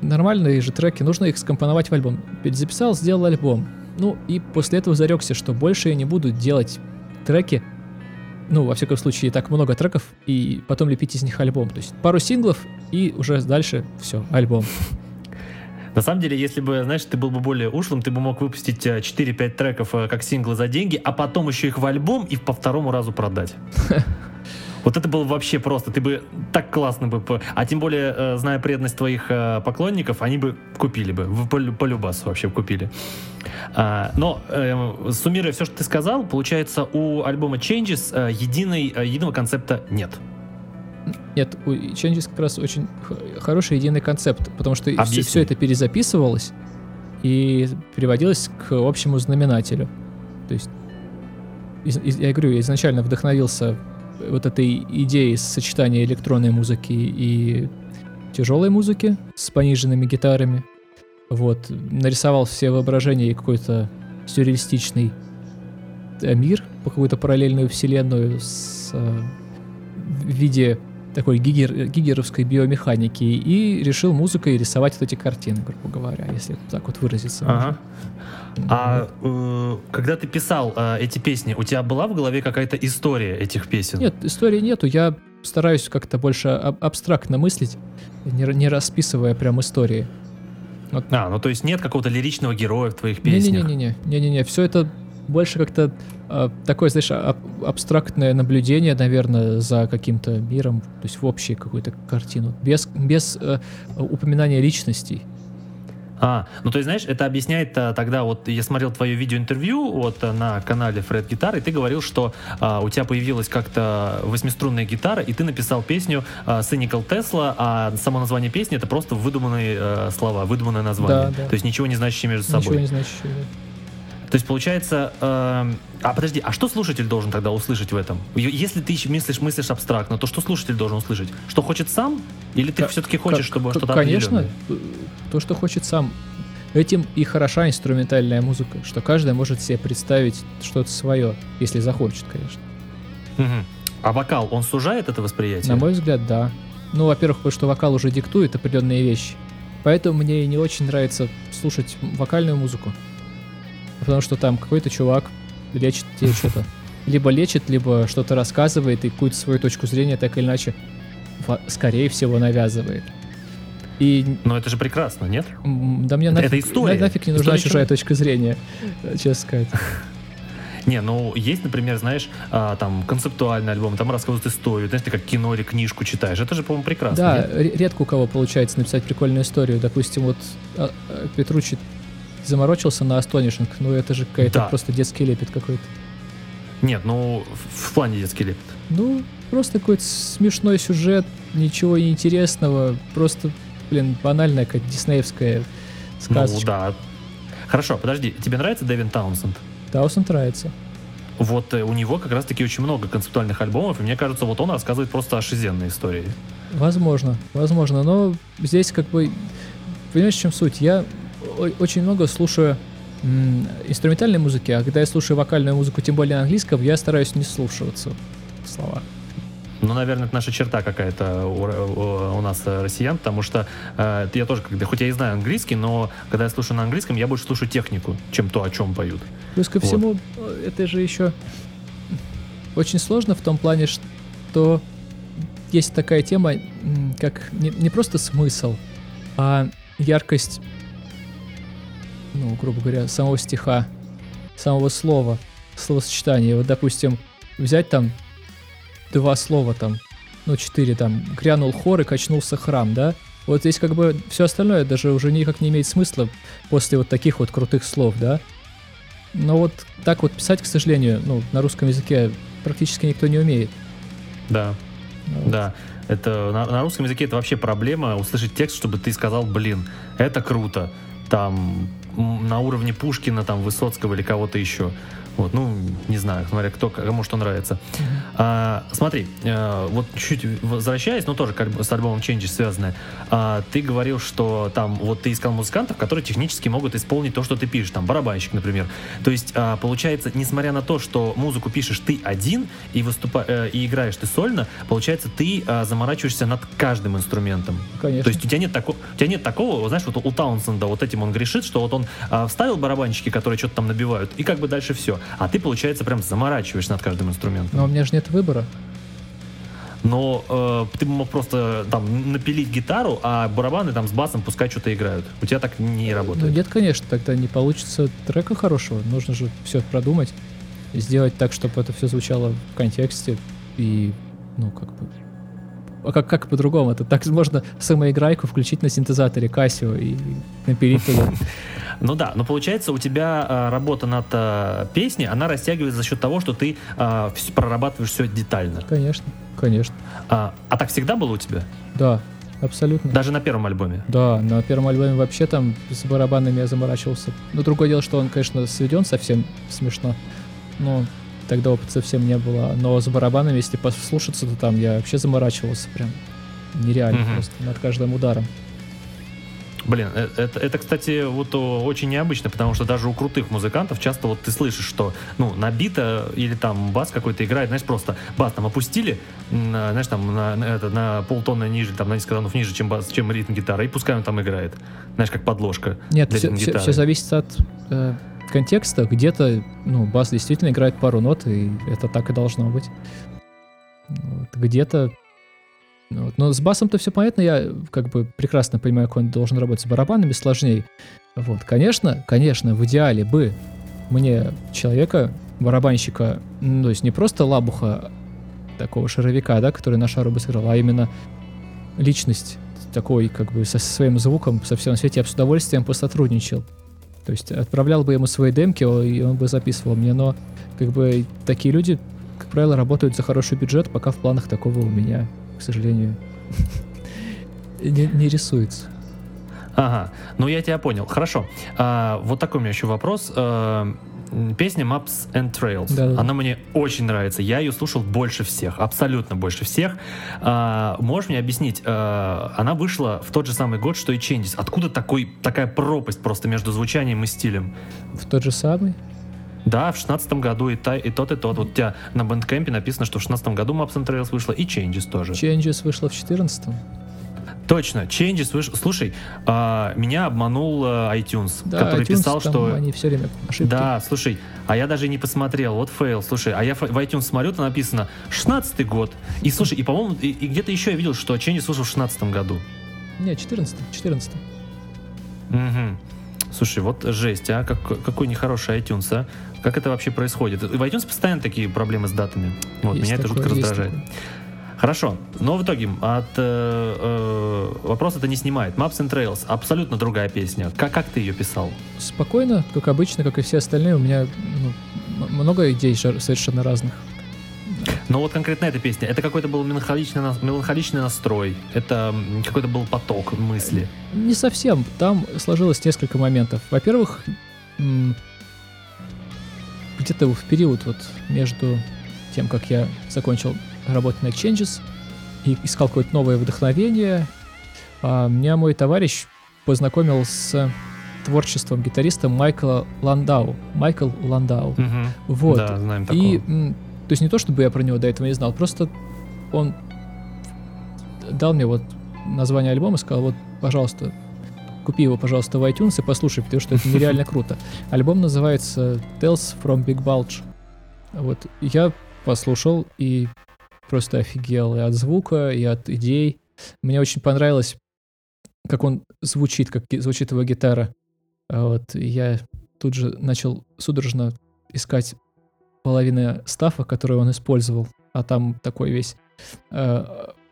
Нормальные же треки, нужно их скомпоновать в альбом. Перезаписал, сделал альбом. Ну и после этого зарекся, что больше я не буду делать треки, ну, во всяком случае, так много треков, и потом лепить из них альбом. То есть пару синглов, и уже дальше все, альбом. [LAUGHS] На самом деле, если бы, знаешь, ты был бы более ушлым, ты бы мог выпустить э, 4-5 треков э, как синглы за деньги, а потом еще их в альбом и по второму разу продать. [LAUGHS] Вот это было вообще просто. Ты бы так классно бы... А тем более, э, зная преданность твоих э, поклонников, они бы купили бы. По, по любасу вообще купили. А, но, э, суммируя все, что ты сказал, получается, у альбома Changes единой, единого концепта нет. Нет, у Changes как раз очень хороший единый концепт, потому что Объясни. все, это перезаписывалось и переводилось к общему знаменателю. То есть, из- из- я говорю, я изначально вдохновился вот этой идеей сочетания электронной музыки и тяжелой музыки с пониженными гитарами. Вот, нарисовал все воображения и какой-то сюрреалистичный э, мир, по какую-то параллельную вселенную с э, в виде такой гигер, гигеровской биомеханики и решил музыкой рисовать вот эти картины, грубо говоря, если так вот выразиться. Ага. А э, когда ты писал э, эти песни, у тебя была в голове какая-то история этих песен? Нет, истории нету. Я стараюсь как-то больше аб- абстрактно мыслить, не, не расписывая прям истории. А, ну то есть нет какого-то лиричного героя в твоих песнях? Не-не-не, не-не-не, все это больше как-то а, такое, знаешь, аб- абстрактное наблюдение, наверное, за каким-то миром, то есть в общую какую-то картину, без, без э, упоминания личностей. А, ну то есть, знаешь, это объясняет а, тогда, вот я смотрел твое видеоинтервью вот а, на канале Фред Гитар, и ты говорил, что а, у тебя появилась как-то восьмиструнная гитара, и ты написал песню а, Cynical Tesla, а само название песни это просто выдуманные а, слова, выдуманное название. Да, да. То есть ничего не значащее между собой. Ничего не значит. То есть получается, э, а подожди, а что слушатель должен тогда услышать в этом? Если ты мыслишь, мыслишь абстрактно, то что слушатель должен услышать? Что хочет сам? Или ты все-таки хочешь, Как- чтобы что-то Конечно, э, то, что хочет сам. Этим и хороша инструментальная музыка, что каждый может себе представить что-то свое, если захочет, конечно. Мгм. А вокал, он сужает это восприятие? На мой взгляд, да. Ну, во-первых, потому что вокал уже диктует определенные вещи. Поэтому мне не очень нравится слушать вокальную музыку. Потому что там какой-то чувак лечит тебе [LAUGHS] что-то. Либо лечит, либо что-то рассказывает и какую-то свою точку зрения так или иначе, скорее всего, навязывает. И Но это же прекрасно, нет? да мне Это- нафиг, это история. на- нафиг не нужна История чужая точка зрения, [LAUGHS] честно сказать. [LAUGHS] Не, ну есть, например, знаешь, а, там концептуальный альбом, там рассказывают историю, знаешь, ты как кино или книжку читаешь. Это же, по-моему, прекрасно. Да, нет? ре- редко у кого получается написать прикольную историю. Допустим, вот а, а, Петручи заморочился на Astonishing, ну это же какая-то Да. просто детский лепет какой-то. Нет, ну в, в плане детский лепет. Ну, просто какой-то смешной сюжет, ничего неинтересного, просто, блин, банальная какая-то диснеевская Ну сказочка. да. Хорошо, подожди, тебе нравится Дэвин Таунсенд? Таусен нравится. Вот э, у него как раз-таки очень много концептуальных альбомов, и мне кажется, вот он рассказывает просто ошизенные истории. Возможно, возможно, но здесь как бы, понимаешь, в чем суть? Я очень много слушаю инструментальной музыки, а когда я слушаю вокальную музыку, тем более английском, я стараюсь не слушаться в слова. Ну, наверное, это наша черта какая-то у, у- нас, э, россиян, потому что э, я тоже, когда, хоть я и знаю английский, но когда я слушаю на английском, я больше слушаю технику, чем то, о чем поют. Плюс ко Вот. всему, э, это же еще очень сложно в том плане, что есть такая тема, как не, не просто смысл, а яркость, ну, грубо говоря, самого стиха, самого слова, словосочетания. Вот, допустим, взять там два слова там, ну, четыре там, грянул хор и качнулся храм, да? Вот здесь как бы все остальное даже уже никак не имеет смысла после вот таких вот крутых слов, да? Но вот так вот писать, к сожалению, ну, на русском языке практически никто не умеет. Да, Ну, вот. да. Это на, на русском языке это вообще проблема услышать текст, чтобы ты сказал, блин, это круто. Там на уровне Пушкина, там Высоцкого или кого-то еще. Вот, ну, не знаю, смотря кто, кому что нравится. А, смотри, э, вот чуть-чуть возвращаясь, но тоже как бы с альбомом Changes связанное, а, ты говорил, что там, вот ты искал музыкантов, которые технически могут исполнить то, что ты пишешь, там, барабанщик, например. То есть, а, получается, несмотря на то, что музыку пишешь ты один и, выступа э, и играешь ты сольно, получается, ты а, заморачиваешься над каждым инструментом. Конечно. То есть у тебя нет такого, у тебя нет такого, знаешь, вот у Таунсенда вот этим он грешит, что вот он а, вставил барабанщики, которые что-то там набивают, и как бы дальше все. А ты, получается, прям заморачиваешься над каждым инструментом. Но у меня же нет выбора. Но э, ты бы мог просто там напилить гитару, а барабаны там с басом пускай что-то играют. У тебя так не Ну работает. нет, конечно, тогда не получится трека хорошего. Нужно же все продумать, сделать так, чтобы это все звучало в контексте и, ну, как бы... А как, как по-другому? Это так можно самоиграйку включить на синтезаторе Casio и напилить туда. [LAUGHS] Ну да, но получается у тебя э, работа над э, песней, она растягивается за счет того, что ты э, прорабатываешь все детально. Конечно, конечно. А, а так всегда было у тебя? Да, абсолютно. Даже на первом альбоме? Да, на первом альбоме вообще там с барабанами я заморачивался. Но другое дело, что он, конечно, сведен совсем смешно. Но тогда опыта совсем не было. Но с барабанами, если послушаться, то там я вообще заморачивался прям нереально Мгм. просто над каждым ударом. Блин, э- это, это, кстати, вот очень необычно, потому что даже у крутых музыкантов часто вот ты слышишь, что, ну, на бита или там бас какой-то играет, знаешь, просто бас там опустили, на, знаешь, там на, на это, на полтона ниже, там на несколько тонов ниже, чем, бас, чем ритм гитары, и пускай он там играет. Знаешь, как подложка. Нет, для все, ритм-гитары. зависит от э, контекста. Где-то, ну, бас действительно играет пару нот, и это так и должно быть. Вот, Где-то... вот. Но с басом-то все понятно, я как бы прекрасно понимаю, как он должен работать с барабанами, сложнее. Вот, конечно, конечно, в идеале бы мне человека, барабанщика, ну, то есть не просто лабуха такого шаровика, да, который на шару бы сыграл, а именно личность, такой, как бы, со своим звуком, со всем свете, я бы с удовольствием посотрудничал. То есть отправлял бы ему свои демки, и он бы записывал мне, но как бы такие люди, как правило, работают за хороший бюджет, пока в планах такого у меня, к сожалению, [LAUGHS] не, не рисуется. Ага, ну я тебя понял. Хорошо. А, вот такой у меня еще вопрос. А, песня Maps and Trails. Да, да. Она мне очень нравится. Я ее слушал больше всех, абсолютно больше всех. А, можешь мне объяснить? А, она вышла в тот же самый год, что и Changes. Откуда такой, такая пропасть просто между звучанием и стилем? В тот же самый? Да, в шестнадцатом году и, та, и тот, и тот. Вот у тебя на бэндкэмпе написано, что в шестнадцатом году Maps and Trails вышла, и Changes тоже. Changes вышла в 14 Точно, Changes вышел. Слушай, а, меня обманул а, iTunes, Да, который iTunes, писал, что... они все время ошибки. Да, слушай, а я даже не посмотрел, вот фейл, слушай, а я в iTunes смотрю, там написано 16-й год, и слушай, и по-моему, и, и где-то еще я видел, что Changes вышел в 16 году. Не, 14 14 Мгм. Слушай, вот жесть, а, как, какой нехороший iTunes, а? Как это вообще происходит? В iTunes постоянно такие проблемы с датами. Вот, Есть меня это такое, жутко есть раздражает. такое. Хорошо, но в итоге от э, э, вопрос это не снимает. Maps and Trails абсолютно другая песня. Как, как ты ее писал? Спокойно, как обычно, как и все остальные, у меня ну, много идей совершенно разных. Но вот конкретно эта песня, это какой-то был меланхоличный, меланхоличный настрой, это какой-то был поток мысли. Не совсем. Там сложилось несколько моментов. Во-первых, где-то в период вот между тем, как я закончил работать на Exchanges и искал какое-то новое вдохновение, а, меня мой товарищ познакомил с творчеством гитариста Майкла Ландау. Майкл Ландау. Мгм. Вот. Да, знаем такого. И, то есть не то, чтобы я про него до этого не знал, просто он дал мне вот название альбома и сказал, вот, пожалуйста, купи его, пожалуйста, в iTunes и послушай, потому что это нереально [LAUGHS] круто. Альбом называется Tales from Big Bulge. Вот, я послушал и просто офигел и от звука, и от идей. Мне очень понравилось, как он звучит, как звучит его гитара. А Вот, я тут же начал судорожно искать половины стафа, который он использовал, а там такой весь, э,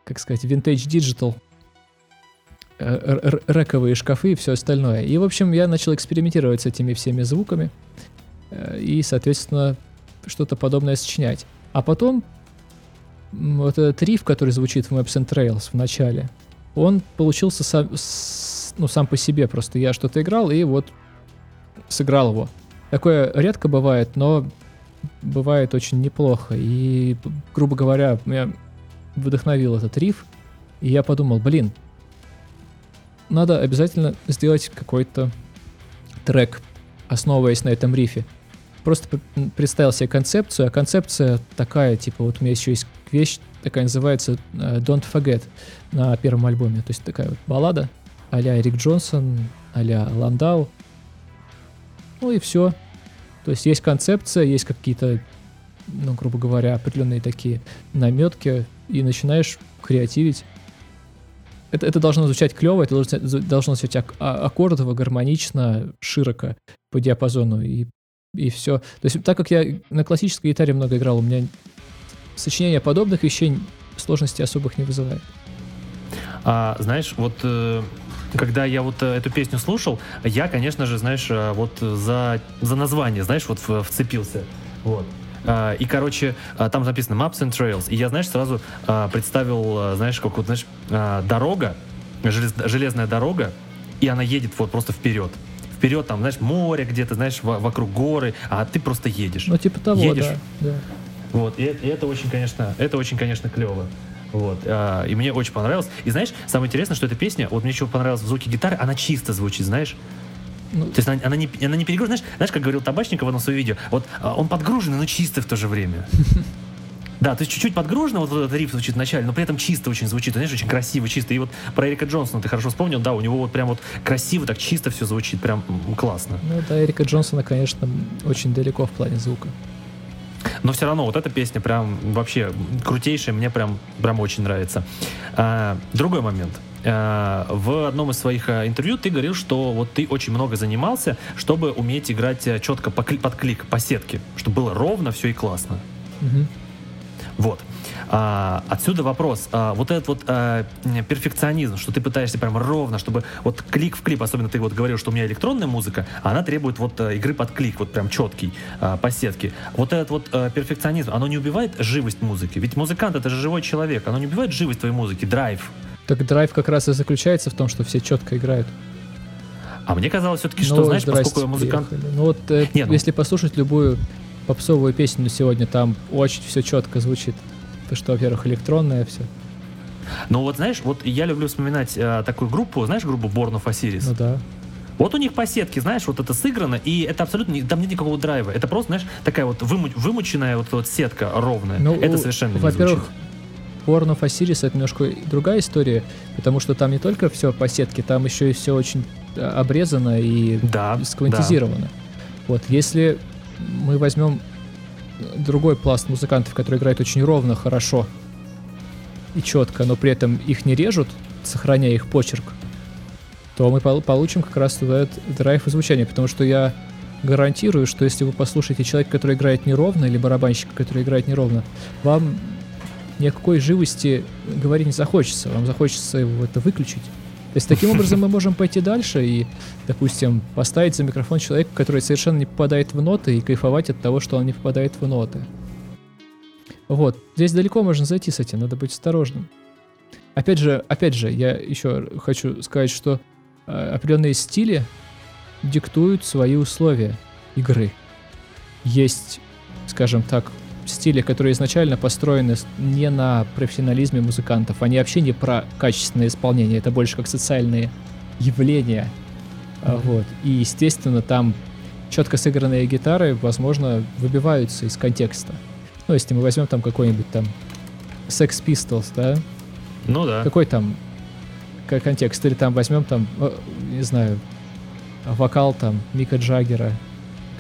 как сказать, vintage digital, э, р- р- рэковые шкафы и все остальное. И, в общем, я начал экспериментировать с этими всеми звуками э, и, соответственно, что-то подобное сочинять. А потом вот этот риф, который звучит в Maps and Trails в начале, он получился сам, ну, сам по себе. Просто я что-то играл и вот сыграл его. Такое редко бывает, но бывает очень неплохо. И, грубо говоря, меня вдохновил этот риф. И я подумал, блин, надо обязательно сделать какой-то трек, основываясь на этом рифе. Просто представил себе концепцию, а концепция такая, типа, вот у меня еще есть вещь, такая называется э, Don't Forget на первом альбоме. То есть такая вот баллада а-ля Эрик Джонсон, а-ля Ландау. Ну и все. То есть есть концепция, есть какие-то, ну, грубо говоря, определенные такие наметки, и начинаешь креативить. Это, это должно звучать клево, это должно, должно звучать ак- а- аккордово, гармонично, широко по диапазону, и, и все. То есть так как я на классической гитаре много играл, у меня сочинение подобных вещей сложности особых не вызывает. А, знаешь, вот э, когда я вот э, эту песню слушал, я, конечно же, знаешь, э, вот за, за название, знаешь, вот вцепился. Вот. А, и, короче, а, там написано Maps and Trails. И я, знаешь, сразу а, представил, знаешь, как вот, знаешь, дорога, желез- железная дорога, и она едет вот просто вперед. Вперед, там, знаешь, море где-то, знаешь, во- вокруг горы, а ты просто едешь. Ну, типа того, Едешь. да. да. Вот, и, это- и это очень, конечно, это очень, конечно, клево. Вот, а, и мне очень понравилось. И знаешь, самое интересное, что эта песня, вот мне еще понравилось в звуке гитары, она чисто звучит, знаешь? Ну, То есть она, она не, она не перегружена, знаешь, знаешь, как говорил Табачников в одном своем видео, вот а, он подгруженный, но чисто в то же время. [LAUGHS] Да, то есть чуть-чуть подгружено, вот этот риф звучит вначале, но при этом чисто очень звучит, знаешь, очень красиво, чисто. И вот про Эрика Джонсона ты хорошо вспомнил, да, у него вот прям вот красиво, так чисто все звучит, прям классно. ну, да, Эрика Джонсона, конечно, очень далеко в плане звука. Но все равно вот эта песня прям вообще крутейшая, мне прям, прям очень нравится. А, другой момент. А, в одном из своих а, интервью ты говорил, что вот ты очень много занимался, чтобы уметь играть а, четко под клик, по сетке, чтобы было ровно все и классно. Мгм. Вот. А, отсюда вопрос. А, вот этот вот а, перфекционизм, что ты пытаешься прям ровно, чтобы вот клик в клип, особенно ты вот говорил, что у меня электронная музыка, она требует вот игры под клик, вот прям четкий, а, по сетке. Вот этот вот а, перфекционизм, оно не убивает живость музыки? Ведь музыкант это же живой человек, оно не убивает живость твоей музыки, драйв. Так драйв как раз и заключается в том, что все четко играют. А мне казалось все-таки, что, ну, знаешь, поскольку я музыкант... Приехали. Ну вот, э, Нет, ну... если послушать любую попсовую песню сегодня, там очень все четко звучит. То, что, во-первых, электронное все. Ну вот, знаешь, вот я люблю вспоминать э, такую группу, знаешь, группу Born of Osiris? Ну да. Вот у них по сетке, знаешь, вот это сыграно, и это абсолютно, там нет никакого драйва. Это просто, знаешь, такая вот выму, вымученная вот, вот сетка ровная. Ну, это совершенно Во-первых, Born of Osiris это немножко другая история, потому что там не только все по сетке, там еще и все очень э, обрезано и да, сквантизировано. Да. Вот, если мы возьмем другой пласт музыкантов, которые играют очень ровно, хорошо и четко, но при этом их не режут, сохраняя их почерк, то мы получим как раз этот драйв и звучание, потому что я гарантирую, что если вы послушаете человека, который играет неровно, или барабанщика, который играет неровно, вам никакой живости говорить не захочется, вам захочется его это выключить. То есть таким образом мы можем пойти дальше и, допустим, поставить за микрофон человека, который совершенно не попадает в ноты, и кайфовать от того, что он не попадает в ноты. Вот. Здесь далеко можно зайти с этим, надо быть осторожным. Опять же, опять же, я еще хочу сказать, что э, определенные стили диктуют свои условия игры. Есть, скажем так, стили, которые изначально построены не на профессионализме музыкантов. Они вообще не про качественное исполнение, это больше как социальные явления. Mm-hmm. Вот. И, естественно, там четко сыгранные гитары, возможно, выбиваются из контекста. Ну, если мы возьмем там какой-нибудь там Sex Pistols, да? Ну да. Какой там контекст? Или там возьмем там, не знаю, вокал там Мика Джаггера,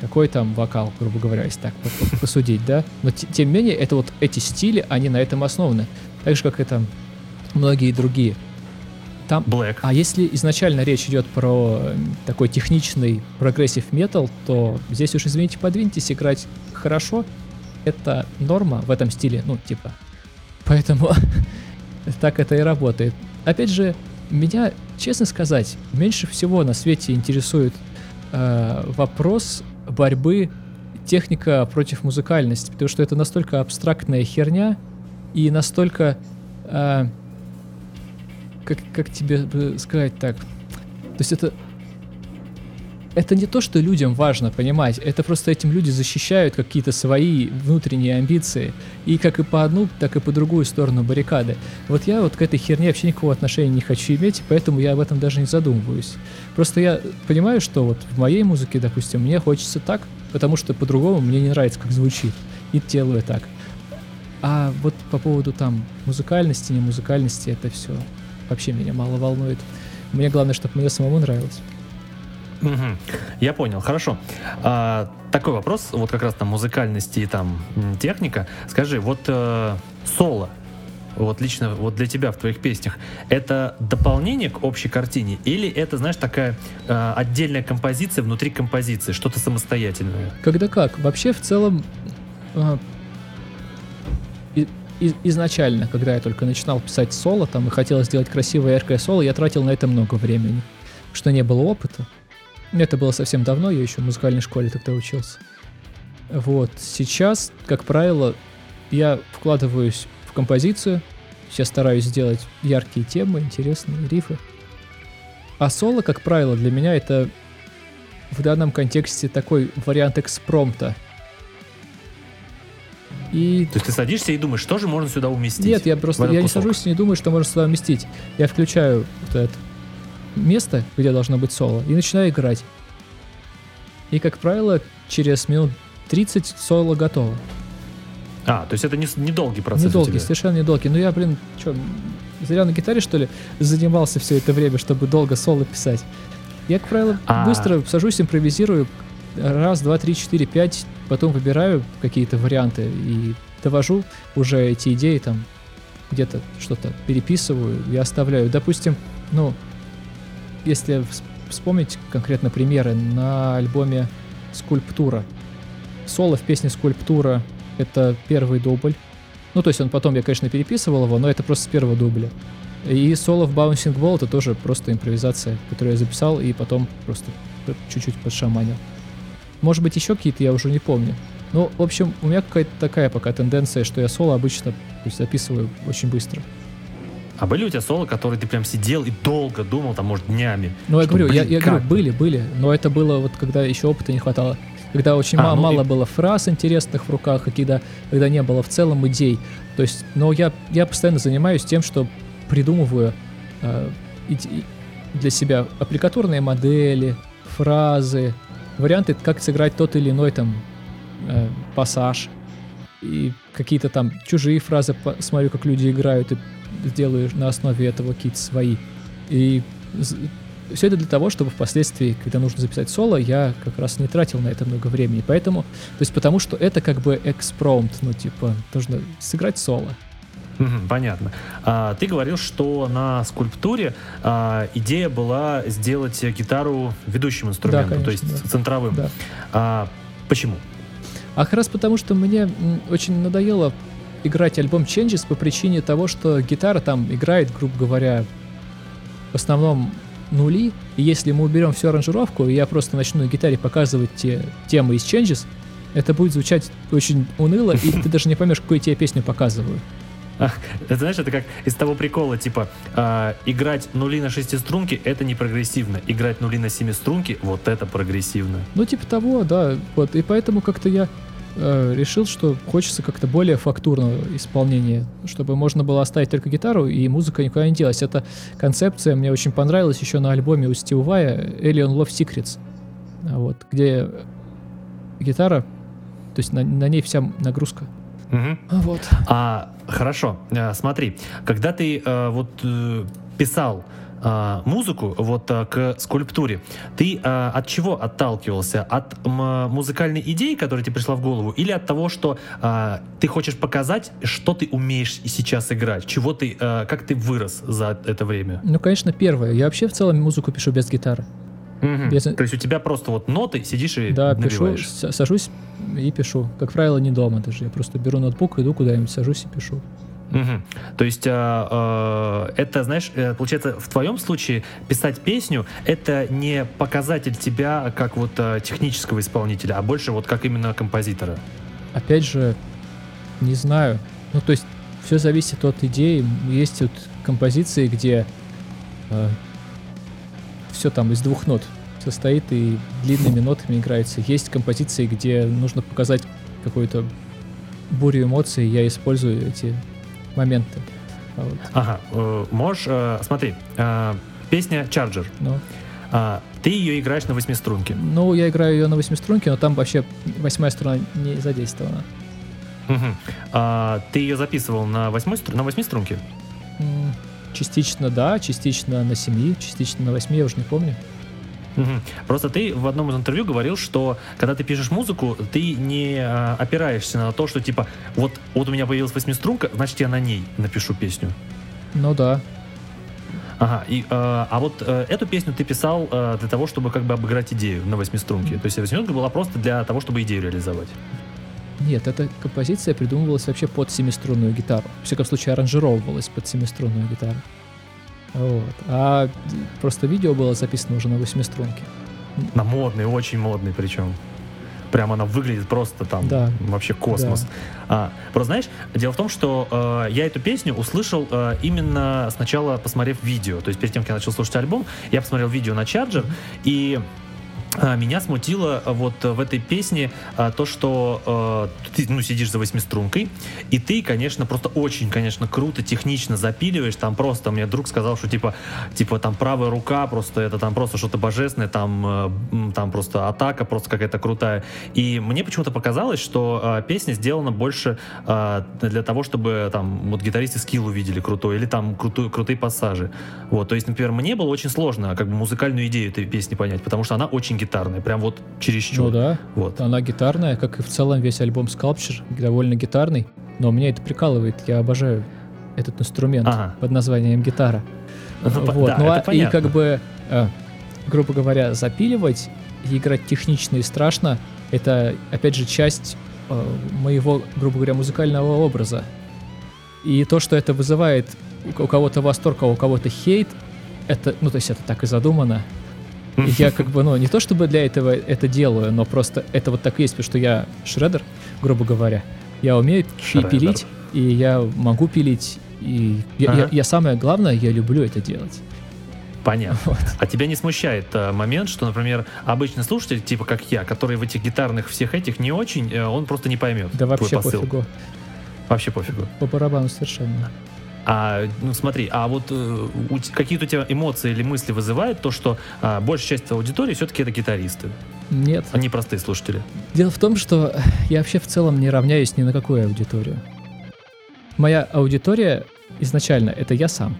какой там вокал, грубо говоря, если так посудить, да. Но тем не менее, это вот эти стили, они на этом основаны. Так же, как и там многие другие. Там, Black. А если изначально речь идет про такой техничный прогрессив метал, то здесь уж, извините, подвиньтесь, играть хорошо. Это норма в этом стиле, ну, типа. Поэтому [LAUGHS] так это и работает. Опять же, меня, честно сказать, меньше всего на свете интересует э, вопрос борьбы техника против музыкальности, потому что это настолько абстрактная херня и настолько, э, как, как тебе сказать так, то есть это это не то, что людям важно понимать, это просто этим люди защищают какие-то свои внутренние амбиции. И как и по одну, так и по другую сторону баррикады. Вот я вот к этой херне вообще никакого отношения не хочу иметь, поэтому я об этом даже не задумываюсь. Просто я понимаю, что вот в моей музыке, допустим, мне хочется так, потому что по-другому мне не нравится, как звучит. И делаю так. А вот по поводу там музыкальности, не музыкальности, это все вообще меня мало волнует. Мне главное, чтобы мне самому нравилось. Угу. Я понял, хорошо. А, такой вопрос, вот как раз там музыкальности и там техника. Скажи, вот э, соло, вот лично вот для тебя в твоих песнях, это дополнение к общей картине или это, знаешь, такая э, отдельная композиция внутри композиции, что-то самостоятельное? Когда как? Вообще в целом э, и, и, изначально, когда я только начинал писать соло, там и хотел сделать красивое яркое соло, я тратил на это много времени, что не было опыта. Это было совсем давно, я еще в музыкальной школе тогда учился. Вот, сейчас, как правило, я вкладываюсь в композицию, я стараюсь сделать яркие темы, интересные рифы. А соло, как правило, для меня это в данном контексте такой вариант экспромта. И... То есть ты садишься и думаешь, что же можно сюда уместить? Нет, я просто я не сажусь и не думаю, что можно сюда уместить. Я включаю вот это место, где должно быть соло, и начинаю играть. И, как правило, через минут 30 соло готово. А, то есть это не, не долгий процесс Недолгий, совершенно недолгий. Ну я, блин, что, зря на гитаре, что ли, занимался все это время, чтобы долго соло писать. Я, как правило, а... быстро сажусь, импровизирую, раз, два, три, четыре, пять, потом выбираю какие-то варианты и довожу уже эти идеи там, где-то что-то переписываю и оставляю. Допустим, ну, если вспомнить конкретно примеры, на альбоме «Скульптура». Соло в песне «Скульптура» — это первый дубль. Ну, то есть он потом, я, конечно, переписывал его, но это просто с первого дубля. И соло в Bouncing Ball это тоже просто импровизация, которую я записал и потом просто чуть-чуть подшаманил. Может быть, еще какие-то, я уже не помню. Ну, в общем, у меня какая-то такая пока тенденция, что я соло обычно то есть, записываю очень быстро. А были у тебя соло, которые ты прям сидел и долго думал, там, может, днями? Ну, я что, говорю, я, блин, я как говорю, бы? были, были, но это было вот когда еще опыта не хватало. Когда очень А, ма- ну мало и- было фраз интересных в руках, и когда, когда не было в целом идей. То есть, но я, я постоянно занимаюсь тем, что придумываю э, для себя аппликатурные модели, фразы, варианты, как сыграть тот или иной там э, пассаж. И какие-то там чужие фразы смотрю, как люди играют, и сделаю на основе этого какие-то свои. И все это для того, чтобы впоследствии, когда нужно записать соло, я как раз не тратил на это много времени. Поэтому, то есть потому что это как бы экспромт, ну типа, нужно сыграть соло. Понятно. А, ты говорил, что на скульптуре а, идея была сделать гитару ведущим инструментом, то конечно, есть да. центровым. Да. А, почему? А как раз потому, что мне очень надоело играть альбом Changes по причине того, что гитара там играет, грубо говоря, в основном нули, и если мы уберем всю аранжировку, и я просто начну на гитаре показывать те темы из Changes, это будет звучать очень уныло, и ты даже не поймешь, какую я тебе песню показываю. Это, знаешь, это как из того прикола, типа, а, играть нули на шестиструнке — это не прогрессивно. Играть нули на семиструнке — вот это прогрессивно. Ну, типа того, да. Вот. И поэтому как-то я э, решил, что хочется как-то более фактурного исполнения, чтобы можно было оставить только гитару, и музыка никуда не делась. Эта концепция мне очень понравилась еще на альбоме у Стива Вая Alien Love Secrets, вот, где гитара, то есть на, на ней вся нагрузка. А Вот. А, хорошо, А, смотри, когда ты э, вот э, писал а, музыку вот а, к скульптуре, ты а, от чего отталкивался? От м, музыкальной идеи, которая тебе пришла в голову, или от того, что а, ты хочешь показать, что ты умеешь сейчас играть, чего ты, а, как ты вырос за это время? Ну, конечно, первое. Я вообще в целом музыку пишу без гитары. Мгм. Если- То есть у тебя просто вот ноты, сидишь и Да, пишу, набиваешь. с- сажусь и пишу. Как правило, не дома даже. Я просто беру ноутбук, иду куда-нибудь, сажусь и пишу. Мгм. То есть а, а, это, знаешь, э, получается, в твоем случае писать песню это не показатель тебя как вот а, технического исполнителя, а больше вот как именно композитора. Опять же, не знаю. Ну, то есть, все зависит от идеи. Есть вот композиции, где все там из двух нот состоит и длинными нотами играется. Есть композиции, где нужно показать какую-то бурю эмоций. Я использую эти моменты. Вот, Ага, э, можешь, э, смотри, э, песня Charger. ну, А, ты ее играешь на восьмиструнке. ну, я играю ее на восьмиструнке, но там вообще восьмая струна не задействована. Мгм. А, ты ее записывал на восьмой стру- на восьмиструнке? М, Частично да, частично на семи, частично на восьми, я уже не помню. Просто ты в одном из интервью говорил, что когда ты пишешь музыку, ты не а, опираешься на то, что типа вот, вот у меня появилась восьмиструнка, значит я на ней напишу песню. Ну да. Ага, и, э, а вот э, эту песню ты писал э, для того, чтобы как бы обыграть идею на восьмиструнке. То есть восьмиструнка была просто для того, чтобы идею реализовать. Нет, эта композиция придумывалась вообще под семиструнную гитару. В всяком случае, аранжировывалась под семиструнную гитару. Вот. А просто видео было записано уже на восьмиструнке. На модный, очень модный причем. Прям она выглядит просто там Да. вообще космос. А, просто знаешь, дело в том, что э, я эту песню услышал э, именно сначала посмотрев видео. То есть перед тем, как я начал слушать альбом, я посмотрел видео на Charger, и а, меня смутило а, вот э, в этой песне а, то, что э, ты ну, сидишь за восьмистрункой, и ты, конечно, просто очень, конечно, круто, технично запиливаешь. Там просто мне друг сказал, что типа, типа там правая рука, просто это там просто что-то божественное, там, э, там просто атака просто какая-то крутая. И мне почему-то показалось, что э, песня сделана больше э, для того, чтобы там вот гитаристы скилл увидели крутой, или там крутую, крутые пассажи. Вот, то есть, например, мне было очень сложно как бы музыкальную идею этой песни понять, потому что она очень гитарная, прям вот чересчур. Ну да. Вот. Она гитарная, как и в целом весь альбом Sculpture, довольно гитарный. Но меня это прикалывает. Я обожаю этот инструмент Ага. под названием гитара. Ну, вот. да, ну, а- и как бы, э, грубо говоря, запиливать и играть технично и страшно, это, опять же, часть э, моего, грубо говоря, музыкального образа. И то, что это вызывает у у кого-то восторг, а у кого-то хейт, это, ну, то есть это так и задумано. И Я как бы, ну, не то чтобы для этого это делаю, но просто это вот так есть, потому что я шредер, грубо говоря. Я умею Шредер. пилить, и я могу пилить, и я, я- Ага. я самое главное, я люблю это делать. Понятно. Вот. А тебя не смущает э, момент, что, например, обычный слушатель, типа как я, который в этих гитарных всех этих не очень, э, он просто не поймет Да вообще посыл. пофигу. Вообще пофигу. По барабану совершенно. А, ну смотри, а вот э, какие-то у тебя эмоции или мысли вызывает то, что а, большая часть аудитории все-таки это гитаристы, Нет. а не простые слушатели. Дело в том, что [LAUGHS] я вообще в целом не равняюсь ни на какую аудиторию. Моя аудитория изначально это я сам.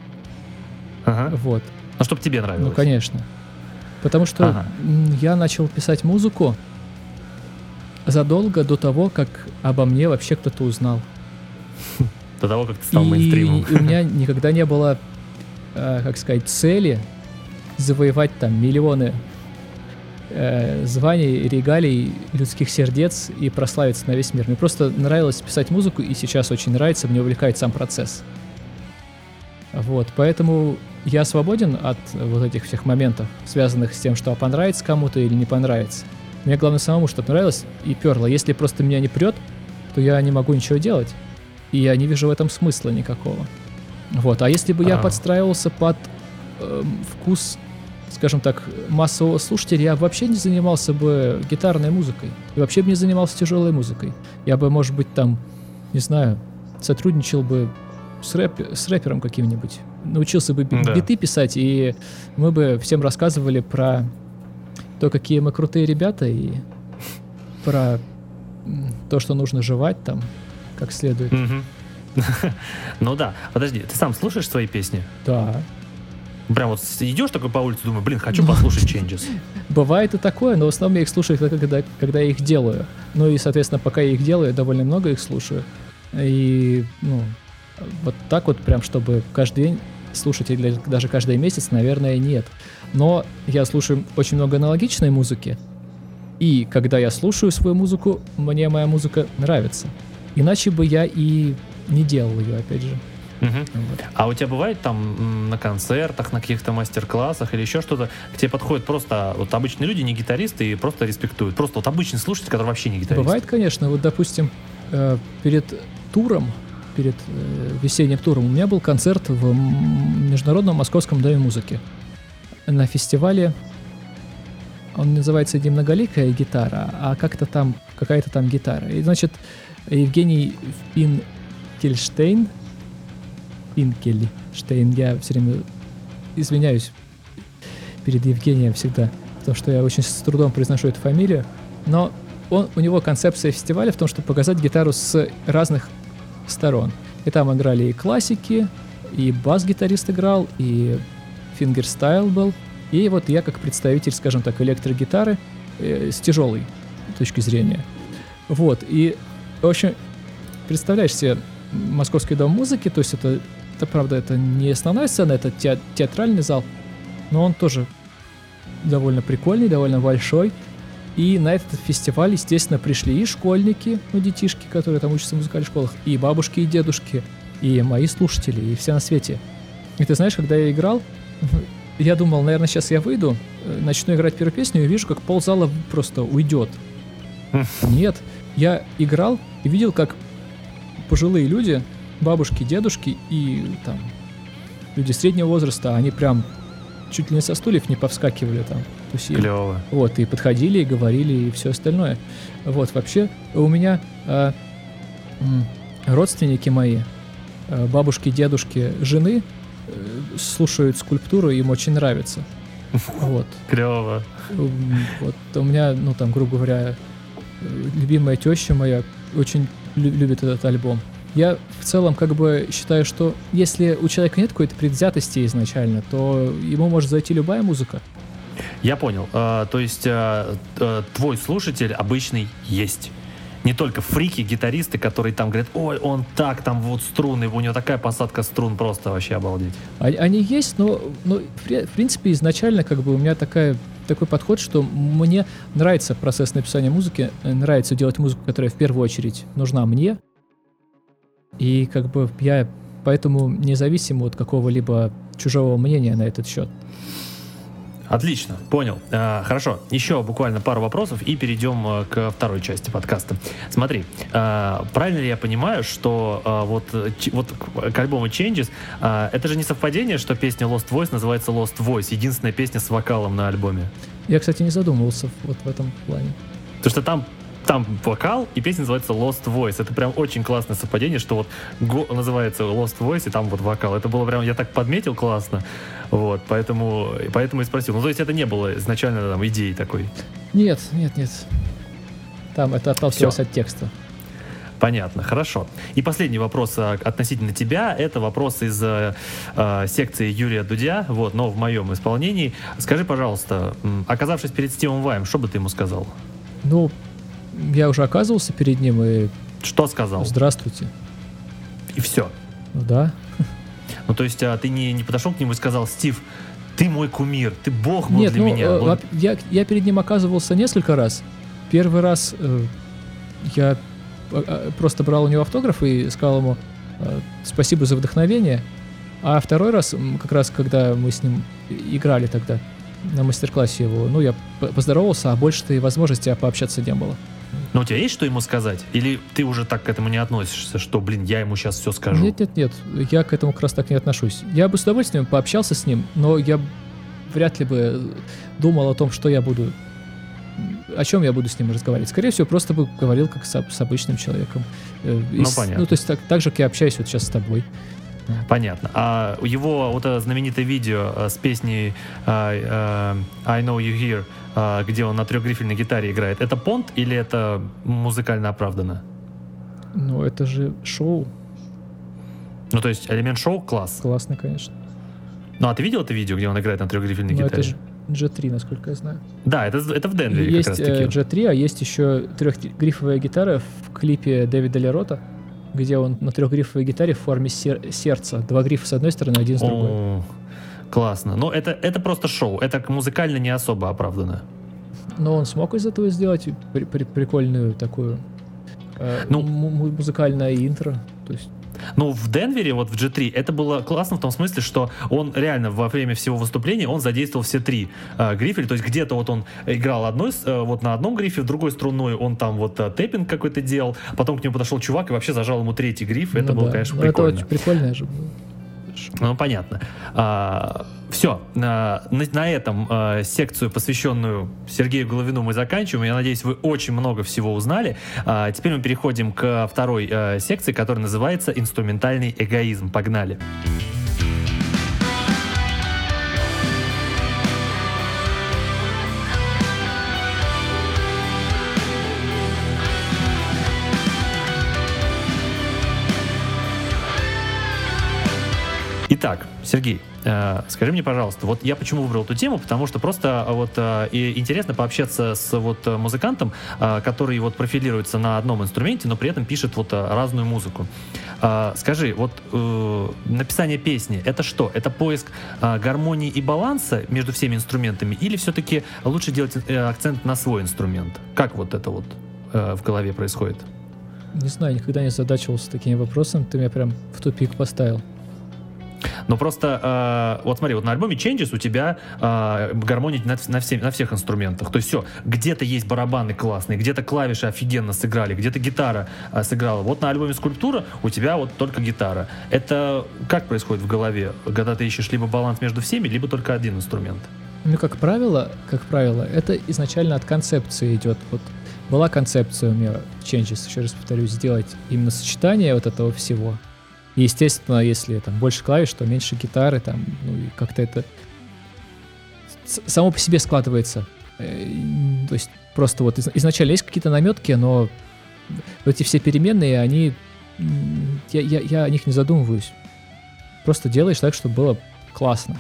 Ага. Вот. Ну, чтобы тебе нравилось. Ну, конечно. Потому что Ага. я начал писать музыку задолго до того, как обо мне вообще кто-то узнал. [LAUGHS] До того, как ты стал и, мейнстримом. и у меня никогда не было, э, как сказать, цели завоевать там миллионы э, званий, регалий, людских сердец и прославиться на весь мир. Мне просто нравилось писать музыку, и сейчас очень нравится, мне увлекает сам процесс. Вот, поэтому я свободен от вот этих всех моментов, связанных с тем, что понравится кому-то или не понравится. Мне главное самому, чтобы нравилось и перло. Если просто меня не прет, то я не могу ничего делать. И я не вижу в этом смысла никакого. Вот. А если бы я А. подстраивался под эм, вкус, скажем так, массового слушателя, я вообще не занимался бы гитарной музыкой. И вообще бы не занимался тяжелой музыкой. Я бы, может быть, там, не знаю, сотрудничал бы с, рэп, с рэпером каким-нибудь. Научился бы Да. биты писать, и мы бы всем рассказывали про то, какие мы крутые ребята, и про то, что нужно жевать там как следует. [LAUGHS] Ну да, подожди, ты сам слушаешь свои песни? Да. Прям вот идешь такой по улице, думаю, блин, хочу послушать Changes. [LAUGHS] Бывает и такое, но в основном я их слушаю, когда, когда я их делаю. Ну и, соответственно, пока я их делаю, я довольно много их слушаю. И, ну, вот так вот прям, чтобы каждый день слушать или даже каждый месяц, наверное, нет. Но я слушаю очень много аналогичной музыки. И когда я слушаю свою музыку, мне моя музыка нравится. Иначе бы я и не делал ее, опять же. Мгм. Вот. А у тебя бывает там на концертах, на каких-то мастер-классах или еще что-то, к тебе подходят просто вот обычные люди, не гитаристы, и просто респектуют. Просто вот обычный слушатель, который вообще не гитарист. Бывает, конечно. Вот, допустим, э, перед туром, перед э, весенним туром, у меня был концерт в Международном Московском доме музыки. На фестивале, он называется не многоликая гитара, а как-то там, какая-то там гитара. И, значит, Евгений Пинкельштейн, Пинкельштейн, я все время извиняюсь перед Евгением всегда, потому что я очень с трудом произношу эту фамилию, но он, у него концепция фестиваля в том, чтобы показать гитару с разных сторон. И там играли и классики, и бас-гитарист играл, и фингерстайл был. И вот я как представитель, скажем так, электрогитары э, с тяжелой точки зрения. Вот, и, в общем, представляешь себе Московский дом музыки, то есть это, это правда, это не основная сцена, это те- театральный зал, но он тоже довольно прикольный, довольно большой. И на этот фестиваль, естественно, пришли и школьники, ну, детишки, которые там учатся в музыкальных школах, и бабушки, и дедушки, и мои слушатели, и все на свете. И ты знаешь, когда я играл, [LAUGHS] я думал, наверное, сейчас я выйду, э, начну играть первую песню и вижу, как ползала просто уйдет. [LAUGHS] Нет, я играл и видел, как пожилые люди, бабушки, дедушки и там люди среднего возраста, они прям чуть ли не со стульев не повскакивали там. тусили. Клево. Вот, и подходили, и говорили, и все остальное. Вот, вообще, у меня м, родственники мои, а, бабушки, дедушки, жены, э, слушают скульптуру, им очень нравится. [LAUGHS] Вот. Клево. Вот у меня, ну там, грубо говоря, э, любимая теща моя очень лю- любит этот альбом. Я в целом как бы считаю, что если у человека нет какой-то предвзятости изначально, то ему может зайти любая музыка. Я понял. А, то есть а, т- твой слушатель обычный есть. Не только фрики, гитаристы, которые там говорят, ой, он так, там вот струны, у него такая посадка струн, просто вообще обалдеть. А- Они есть, но, но в принципе изначально как бы у меня такая, такой подход, что мне нравится процесс написания музыки, э, нравится делать музыку, которая в первую очередь нужна мне. И как бы я поэтому независим от какого-либо чужого мнения на этот счет. Отлично, понял. А, хорошо, еще буквально пару вопросов и перейдем а, к второй части подкаста. Смотри, а, правильно ли я понимаю, что а, вот, ч, вот к альбому Changes, а, это же не совпадение, что песня Lost Voice называется Lost Voice, единственная песня с вокалом на альбоме? Я, кстати, не задумывался вот в этом плане. Потому что там там вокал, и песня называется Lost Voice. Это прям очень классное совпадение, что вот называется Lost Voice, и там вот вокал. Это было прям, я так подметил классно. Вот, поэтому, поэтому и спросил. Ну, то есть это не было изначально там идеи такой? Нет, нет, нет. Там это отталкивалось от текста. Понятно, хорошо. И последний вопрос а, относительно тебя. Это вопрос из э, э, секции Юрия Дудя, вот, но в моем исполнении. Скажи, пожалуйста, оказавшись перед Стивом Ваем, что бы ты ему сказал? Ну, я уже оказывался перед ним и... Что сказал? Здравствуйте. И все? Ну да. Ну, то есть а, ты не, не подошел к нему и сказал, Стив, ты мой кумир, ты бог был Нет, для ну, меня. Э, Он... я, я перед ним оказывался несколько раз. Первый раз э, я э, просто брал у него автограф и сказал ему э, спасибо за вдохновение. А второй раз, как раз когда мы с ним играли тогда на мастер-классе его, ну, я поздоровался, а больше-то и возможности пообщаться не было. Но у тебя есть что ему сказать? Или ты уже так к этому не относишься, что, блин, я ему сейчас все скажу? Нет, нет, нет, я к этому как раз так не отношусь. Я бы с удовольствием пообщался с ним, но я вряд ли бы думал о том, что я буду о чем я буду с ним разговаривать. Скорее всего, просто бы говорил как с, с обычным человеком. Э, ну, с, понятно. Ну, то есть так, так же, как я общаюсь вот сейчас с тобой. Понятно. А его вот это знаменитое видео э, с песней uh, uh, I Know You Here, где он на трехгрифельной гитаре играет, это понт или это музыкально оправдано? Ну, это же шоу. Ну, то есть элемент шоу класс? Классно, конечно. Ну, а ты видел это видео, где он играет на трехгрифельной ну, гитаре? Это же G3, насколько я знаю. Да, это, это в Денвере есть как раз таки. G3, а есть еще трехгрифовая гитара в клипе Дэвида Лерота где он на трехгрифовой гитаре в форме сер- сердца. Два грифа с одной стороны, один с другой. О, классно. Но это, это просто шоу. Это музыкально не особо оправдано. Но он смог из этого сделать при- при- прикольную такую э, ну, музыкальное интро. То есть ну, в Денвере, вот в G3, это было классно в том смысле, что он реально во время всего выступления, он задействовал все три э, грифеля, то есть где-то вот он играл одной, э, вот на одном грифе, в другой струной он там вот э, тэппинг какой-то делал, потом к нему подошел чувак и вообще зажал ему третий гриф, и ну, это да. было, конечно, ну, прикольно. Это очень прикольно же было. Ну, понятно. А, все, на, на, на этом а, секцию, посвященную Сергею Головину, мы заканчиваем. Я надеюсь, вы очень много всего узнали. А, теперь мы переходим к второй а, секции, которая называется «Инструментальный эгоизм». Погнали! Погнали! Итак, Сергей, э, скажи мне, пожалуйста, вот я почему выбрал эту тему, потому что просто э, вот э, интересно пообщаться с вот музыкантом, который вот профилируется на одном инструменте, но при этом пишет вот разную музыку. Скажи, вот написание песни это что? Это поиск гармонии и баланса между всеми инструментами, или все-таки лучше делать акцент на свой инструмент? Как вот это вот в голове происходит? Не знаю, никогда не задачивался такими вопросами. Ты меня прям в тупик поставил. Но просто, э, вот смотри, вот на альбоме Changes у тебя э, гармония на, на, все, на всех инструментах. То есть все, где-то есть барабаны классные, где-то клавиши офигенно сыграли, где-то гитара э, сыграла. Вот на альбоме Скульптура у тебя вот только гитара. Это как происходит в голове, когда ты ищешь либо баланс между всеми, либо только один инструмент? Ну, как правило, как правило, это изначально от концепции идет. Вот была концепция у меня в Changes, еще раз повторюсь, сделать именно сочетание вот этого всего — и, естественно, если там больше клавиш, то меньше гитары, там, ну, и как-то это само по себе складывается. Э, то есть просто вот изначально есть какие-то наметки, но эти все переменные, они... Я, я, я о них не задумываюсь. Просто делаешь так, чтобы было классно,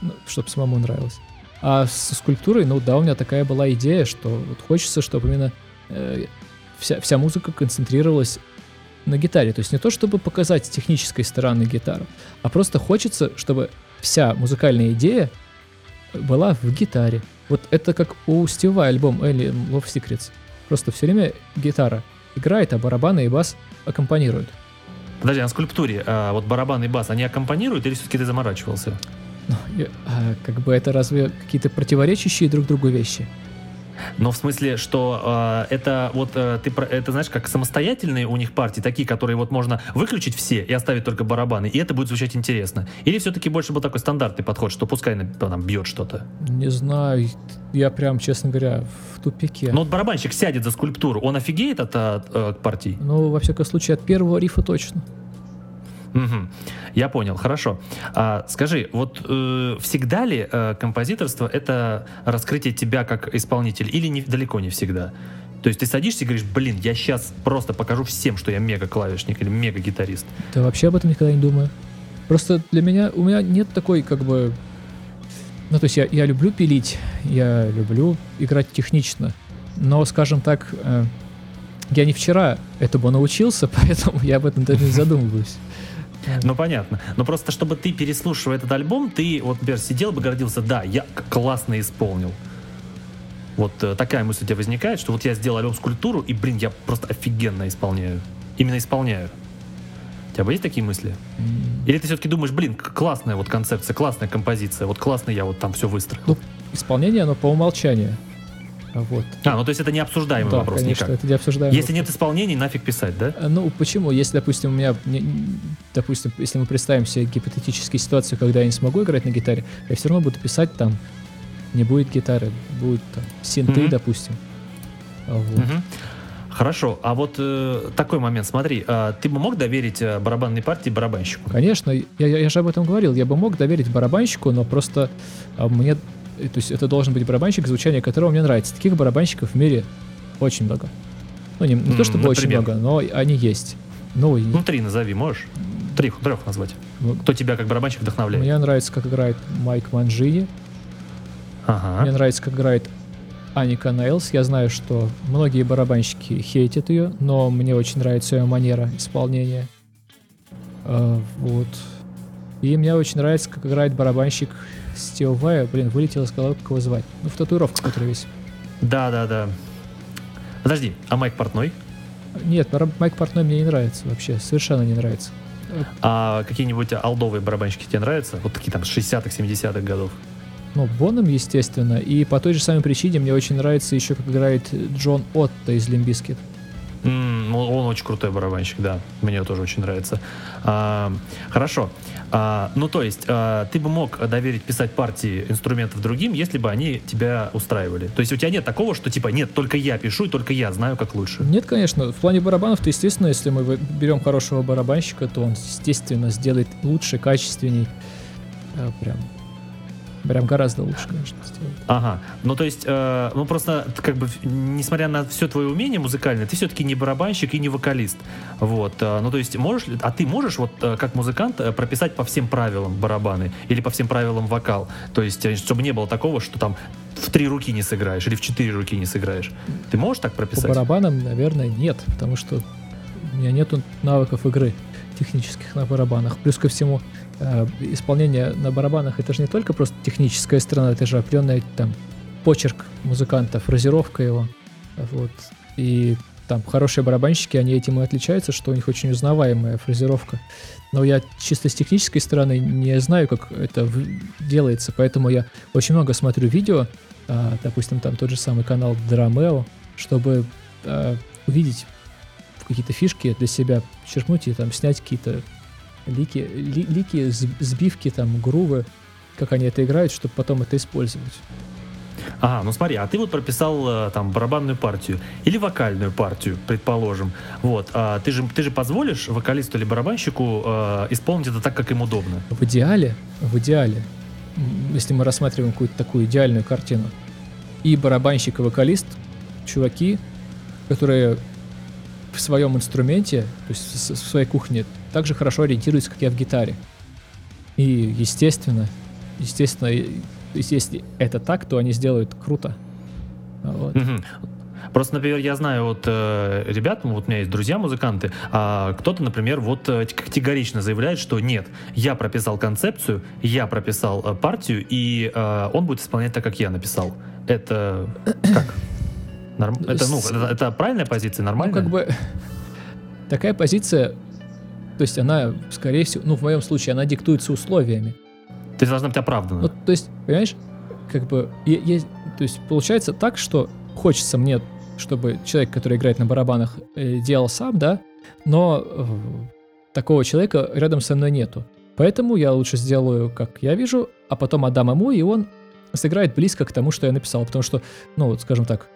ну, чтобы самому нравилось. А со скульптурой, ну да, у меня такая была идея, что вот хочется, чтобы именно э, вся, вся музыка концентрировалась на гитаре. То есть не то, чтобы показать с технической стороны гитару, а просто хочется, чтобы вся музыкальная идея была в гитаре. Вот это как у Стива альбом Элли Love Secrets. Просто все время гитара играет, а барабаны и бас аккомпанируют. Подожди, а на скульптуре а, вот барабан и бас, они аккомпанируют или все-таки ты заморачивался? Ну, и, а, как бы это разве какие-то противоречащие друг другу вещи? Но в смысле, что э, это вот э, ты это знаешь, как самостоятельные у них партии, такие, которые вот можно выключить все и оставить только барабаны, и это будет звучать интересно. Или все-таки больше был такой стандартный подход, что пускай там бьет что-то. Не знаю, я прям, честно говоря, в тупике. Но вот барабанщик сядет за скульптуру, он офигеет от, от, э, партий? Ну, во всяком случае, от первого рифа точно. Мгм. Я понял, хорошо. А, скажи, вот э, всегда ли э, композиторство это раскрытие тебя как исполнителя, или не, далеко не всегда? То есть ты садишься и говоришь, блин, я сейчас просто покажу всем, что я мега-клавишник или мега-гитарист. Да вообще об этом никогда не думаю. Просто для меня, у меня нет такой, как бы... Ну, то есть я, я люблю пилить, я люблю играть технично, но, скажем так, э, я не вчера этому научился, [LAUGHS] поэтому я об этом даже не задумываюсь. Ну, понятно. Но просто, чтобы ты, переслушивая этот альбом, ты, вот, например, сидел бы, гордился, да, я классно исполнил. Вот э, такая мысль у тебя возникает, что вот я сделал альбом скульптуру, и, блин, я просто офигенно исполняю. Именно исполняю. У тебя есть такие мысли? Или ты все-таки думаешь, блин, классная вот концепция, классная композиция, вот классно я вот там все выстроил. Ну, Исполнение, оно по умолчанию. А Вот. а, ну то есть это не обсуждаемый да, вопрос конечно, никак. это не обсуждаем. Если нет исполнений, нафиг писать, да? А, Ну, почему? Если, допустим, у меня, допустим, если мы представим себе гипотетическую ситуацию, когда я не смогу играть на гитаре, я все равно буду писать там, не будет гитары, будут там синты, Мгм. допустим. А, вот. Мгм. Хорошо, а вот э, такой момент, смотри, а ты бы мог доверить э, барабанной партии барабанщику? Конечно, я, я, я же об этом говорил, я бы мог доверить барабанщику, но просто а, мне, то есть это должен быть барабанщик, звучание которого мне нравится. Таких барабанщиков в мире очень много. Ну, не, не то чтобы очень например? много, но они есть. Ну, Ну, три назови, можешь? Три, трех назвать. ну, Кто тебя как барабанщик вдохновляет? мне нравится, как играет Майк Манджини, Ага. Мне нравится, как играет Аника Нейлс. Я знаю, что многие барабанщики хейтят ее, но мне очень нравится ее манера исполнения. А, вот. И мне очень нравится, как играет барабанщик Вай. Блин, вылетел из головы, как его звать. Ну, в татуировку, которая весь. Да, да, да. Подожди, а Майк Портной? Нет, Майк Портной мне не нравится вообще. Совершенно не нравится. А какие-нибудь олдовые барабанщики тебе нравятся? Вот такие там 60-х, 70-х годов. Ну, Бонэм, естественно. И по той же самой причине мне очень нравится еще, как играет Джон Отто из Limp Bizkit. М, он, очень крутой барабанщик, да. Мне тоже очень нравится. А, хорошо. А, ну, то есть, а, ты бы мог доверить писать партии инструментов другим, если бы они тебя устраивали. То есть у тебя нет такого, что типа, нет, только я пишу, и только я знаю, как лучше. Нет, конечно. В плане барабанов-то, естественно, если мы берем хорошего барабанщика, то он, естественно, сделает лучше, качественней. А, Прям, прям гораздо лучше, конечно, сделает. Ага. Ну, то есть, э, ну, просто, как бы, несмотря на все твое умение музыкальное, ты все-таки не барабанщик и не вокалист. Вот. э, ну, то есть, можешь ли, а ты можешь, вот, э, как музыкант, э, прописать по всем правилам барабаны или по всем правилам вокал? То есть, чтобы не было такого, что там в три руки не сыграешь или в четыре руки не сыграешь. Ты можешь так По прописать? барабанам, наверное, нет, потому что у меня нету навыков игры технических на барабанах. Плюс ко всему, исполнение на барабанах это же не только просто техническая сторона, это же определенный там почерк музыканта, фразировка его. Вот. И там хорошие барабанщики, они этим и отличаются, что у них очень узнаваемая фразировка. Но я чисто с технической стороны не знаю, как это делается, поэтому я очень много смотрю видео, а, допустим, там тот же самый канал Драмео, чтобы а, увидеть какие-то фишки для себя, черпнуть и там снять какие-то лики, ли- лики, сбивки, там, грувы, как они это играют, чтобы потом это использовать. Ага, ну смотри, а ты вот прописал э, там барабанную партию или вокальную партию, предположим. Вот, а ты же ты же позволишь вокалисту или барабанщику э, исполнить это так, как им удобно. В идеале, в идеале, если мы рассматриваем какую-то такую идеальную картину, и барабанщик, и вокалист, чуваки, которые в своем инструменте, то есть в своей кухне, так же хорошо ориентируются, как я в гитаре. И, естественно, естественно, если это так, то они сделают круто. Вот. Просто, например, я знаю вот э, ребят, ну, вот у меня есть друзья-музыканты, а кто-то, например, вот э, категорично заявляет, что нет, я прописал концепцию, я прописал э, партию, и э, он будет исполнять так, как я написал. Это как? Норм- Это, ну, это, это правильная позиция, Ну, нормально? как бы такая позиция То есть она, скорее всего, ну, в моем случае, она диктуется условиями. Ты должна быть оправдана. Ну, то есть, понимаешь, как бы, я, я- то есть получается так, что хочется мне, чтобы человек, который играет на барабанах, э, делал сам, да, но э, такого человека рядом со мной нету. Поэтому я лучше сделаю, как я вижу, а потом отдам ему, и он сыграет близко к тому, что я написал. Потому что, ну, вот, скажем так,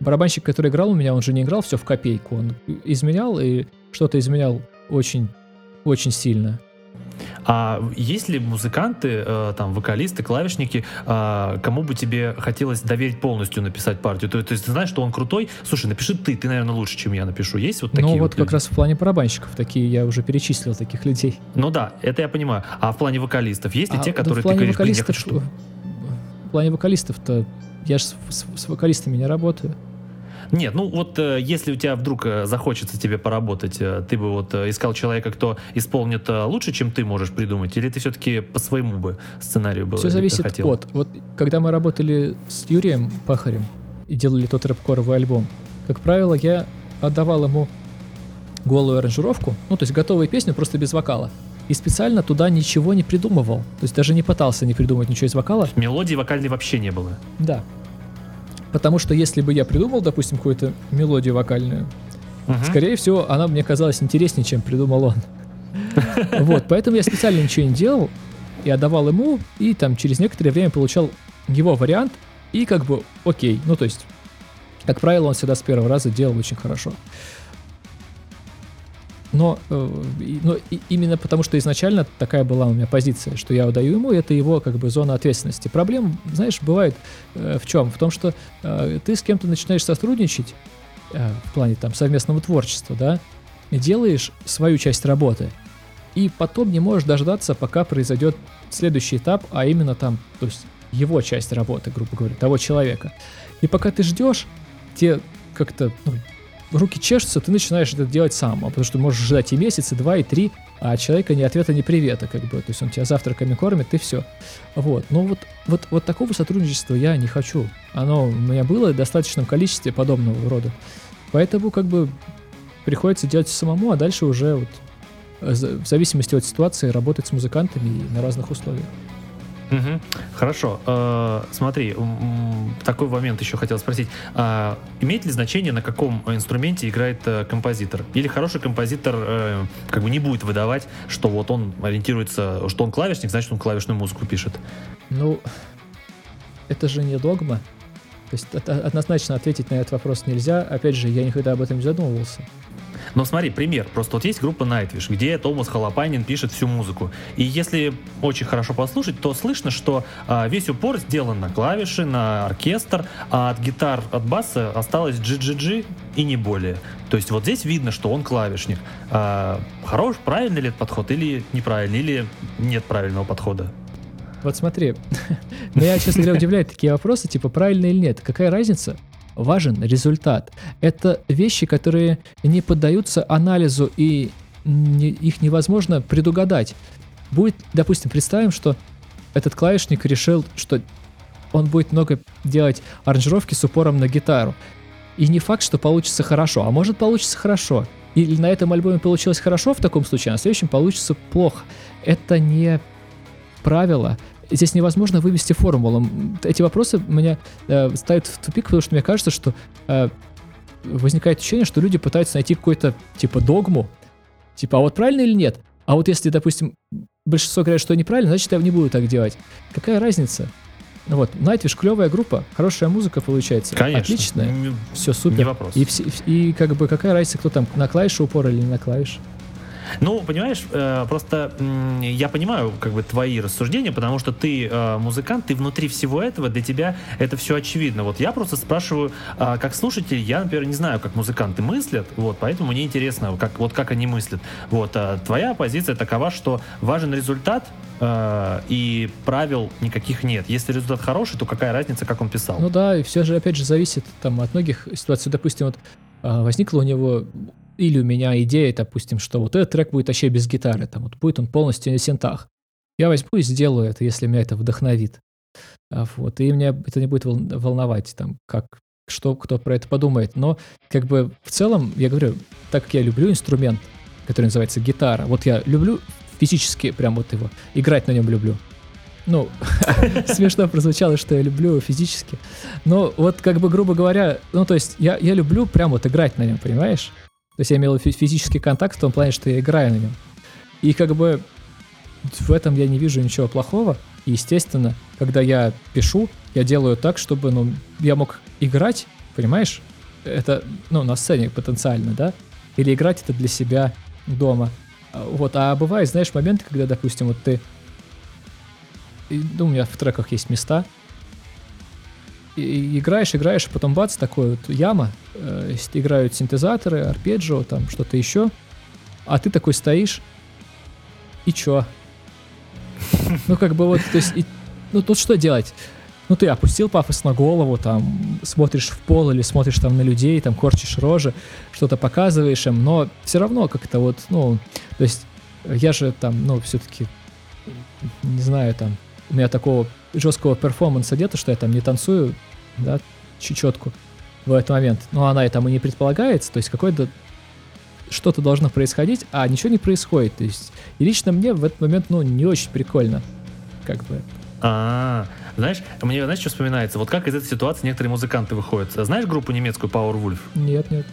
барабанщик, который играл у меня, он же не играл все в копейку. Он изменял, и что-то изменял очень, очень сильно. А есть ли музыканты, э, там, вокалисты, клавишники, э, кому бы тебе хотелось доверить полностью написать партию? То, то есть ты знаешь, что он крутой? Слушай, напиши ты, ты, наверное, лучше, чем я напишу. Есть вот такие Ну, вот как люди? раз в плане барабанщиков такие я уже перечислил таких людей. Ну да, это я понимаю. А в плане вокалистов есть ли А, те, ну, которые ты говоришь, блин, я хочу, что- в плане вокалистов-то я же с, с- с вокалистами не работаю. Нет, ну вот э, если у тебя вдруг э, захочется тебе поработать, э, ты бы вот э, искал человека, кто исполнит э, лучше, чем ты можешь придумать, или ты все-таки по своему бы сценарию был? Все зависит хотел? от. Вот когда мы работали с Юрием Пахарем и делали тот рэп-коровый альбом, как правило, я отдавал ему голую аранжировку, ну, то есть готовую песню, просто без вокала. И специально туда ничего не придумывал. То есть даже не пытался не придумать ничего из вокала. Мелодии вокальной вообще не было. Да. Потому что если бы я придумал, допустим, какую-то мелодию вокальную, Мгм. Скорее всего, она мне казалась интереснее, чем придумал он. [LAUGHS] Вот, поэтому я специально ничего не делал и отдавал ему, и там через некоторое время получал его вариант, и как бы окей. Ну, то есть, как правило, он всегда с первого раза делал очень хорошо. Но, э, но именно потому, что изначально такая была у меня позиция, что я отдаю ему, это его как бы зона ответственности. Проблема, знаешь, бывает э, в чем? В том, что э, ты с кем-то начинаешь сотрудничать, в плане там совместного творчества, да, делаешь свою часть работы, и потом не можешь дождаться, пока произойдет следующий этап, а именно там, то есть его часть работы, грубо говоря, того человека. И пока ты ждешь, тебе как-то ну, руки чешутся, ты начинаешь это делать сам, а потому что можешь ждать и месяц, и два, и три, а человека ни ответа, ни привета, как бы, то есть он тебя завтраками кормит, и все. Вот, но вот, вот, вот такого сотрудничества я не хочу. Оно у меня было в достаточном количестве подобного рода. Поэтому как бы приходится делать самому, а дальше уже вот э, в зависимости от ситуации работать с музыкантами на разных условиях. Мгм. Хорошо. Э, смотри, такой момент еще хотел спросить. А, имеет ли значение, на каком инструменте играет э, композитор? Или хороший композитор э, как бы не будет выдавать, что вот он ориентируется, что он клавишник, значит он клавишную музыку пишет? Ну, это же не догма. То есть однозначно ответить на этот вопрос нельзя. Опять же, я никогда об этом не задумывался. Но смотри, пример. Просто вот есть группа Nightwish, где Томас Халапанин пишет всю музыку. И если очень хорошо послушать, то слышно, что а, весь упор сделан на клавиши, на оркестр, а от гитар, от баса осталось GGG и не более. То есть вот здесь видно, что он клавишник. А, хорош, правильный ли это подход или неправильный, или нет правильного подхода? Вот смотри, [LAUGHS] меня, честно говоря, удивляют такие вопросы, типа, правильно или нет. Какая разница? Важен результат. Это вещи, которые не поддаются анализу, и не- их невозможно предугадать. Будет, допустим, представим, что этот клавишник решил, что он будет много делать аранжировки с упором на гитару. И не факт, что получится хорошо, а может получится хорошо. Или на этом альбоме получилось хорошо в таком случае, а на следующем получится плохо. Это не правило. Здесь невозможно вывести формулу. Эти вопросы меня э, ставят в тупик, потому что мне кажется, что э, возникает ощущение, что люди пытаются найти какой-то типа догму. Типа, а вот правильно или нет? А вот если, допустим, большинство говорят, что неправильно, значит, я не буду так делать. Какая разница? Ну Вот, Nightwish клевая группа, хорошая музыка получается. Конечно. Отличная. М, Все супер. Не вопрос. И, все- и как бы какая разница, кто там на клавише упор или не на клавише? Ну, понимаешь, э, просто я понимаю как бы твои рассуждения, потому что ты э, музыкант, ты внутри всего этого, для тебя это все очевидно. Вот я просто спрашиваю, а, как слушатель, я, например, не знаю, как музыканты мыслят, вот, поэтому мне интересно, как, вот как они мыслят. Вот, а твоя позиция такова, что важен результат, э, и правил никаких нет. Если результат хороший, то какая разница, как он писал? Ну да, и все же, опять же, зависит там от многих ситуаций. Допустим, вот а, возникла у него или у меня идея, допустим, что вот этот трек будет вообще без гитары, там вот будет он полностью на синтах. Я возьму и сделаю это, если меня это вдохновит. А, Вот, и меня это не будет волн- волновать, там, как, что кто про это подумает. Но, как бы, в целом, я говорю, так как я люблю инструмент, который называется гитара. Вот я люблю физически прям вот его, играть на нем люблю. Ну, [LAUGHS] смешно прозвучало, что я люблю физически. Но вот как бы, грубо говоря, ну, то есть я, я люблю прям вот играть на нем, понимаешь? То есть я имел фи- физический контакт в том плане, что я играю на нем. И как бы в этом я не вижу ничего плохого. И, естественно, когда я пишу, я делаю так, чтобы ну, я мог играть, понимаешь? Это, ну, на сцене потенциально, да? Или играть это для себя дома. А, Вот, а бывает, знаешь, моменты, когда, допустим, вот ты... Ну, у меня в треках есть места, играешь, играешь, а потом бац, такой вот яма, э, играют синтезаторы, арпеджио, там что-то еще, а ты такой стоишь, и чё? Ну, как бы вот, то есть, и- ну, тут что делать? Ну, ты опустил пафос на голову, там, смотришь в пол или смотришь там на людей, там, корчишь рожи, что-то показываешь им, но все равно как-то вот, ну, то есть, я же там, ну, все-таки, не знаю, там, у меня такого жесткого перформанса нет, что я там не танцую, да, чечетку в этот момент. Но она и там и не предполагается, то есть какое-то что-то должно происходить, а ничего не происходит. То есть, и лично мне в этот момент, ну, не очень прикольно. Как бы. А, знаешь, мне, знаешь, что вспоминается? Вот как из этой ситуации некоторые музыканты выходят. Знаешь группу немецкую Powerwolf? Нет, нет.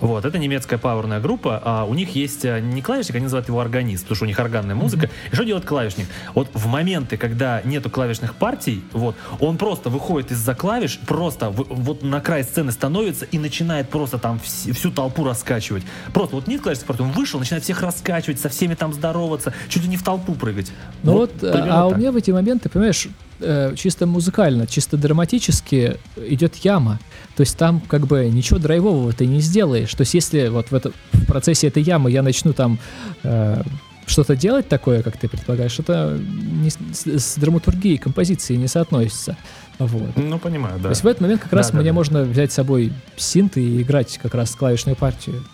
Вот, это немецкая пауэрная группа. А у них есть а, не клавишник, они называют его органист, потому что у них органная музыка. И что делает клавишник? Вот в моменты, когда нету клавишных партий, вот, он просто выходит из-за клавиш, просто в- вот на край сцены становится и начинает просто там вс- всю толпу раскачивать. Просто вот нет клавишных партий, он вышел, начинает всех раскачивать, со всеми там здороваться, чуть ли не в толпу прыгать. Ну вот, а- примерно а у так. меня в эти моменты, понимаешь, э, чисто музыкально, чисто драматически идет яма. То есть там как бы ничего драйвового ты не сделаешь. То есть если вот в, это, в процессе этой ямы я начну там э, что-то делать такое, как ты предполагаешь, это не с, с- драматургией композиции не соотносится. Вот. Ну, понимаю, да. То есть в этот момент как раз да, мне да. можно взять с собой синт и играть как раз клавишную партию.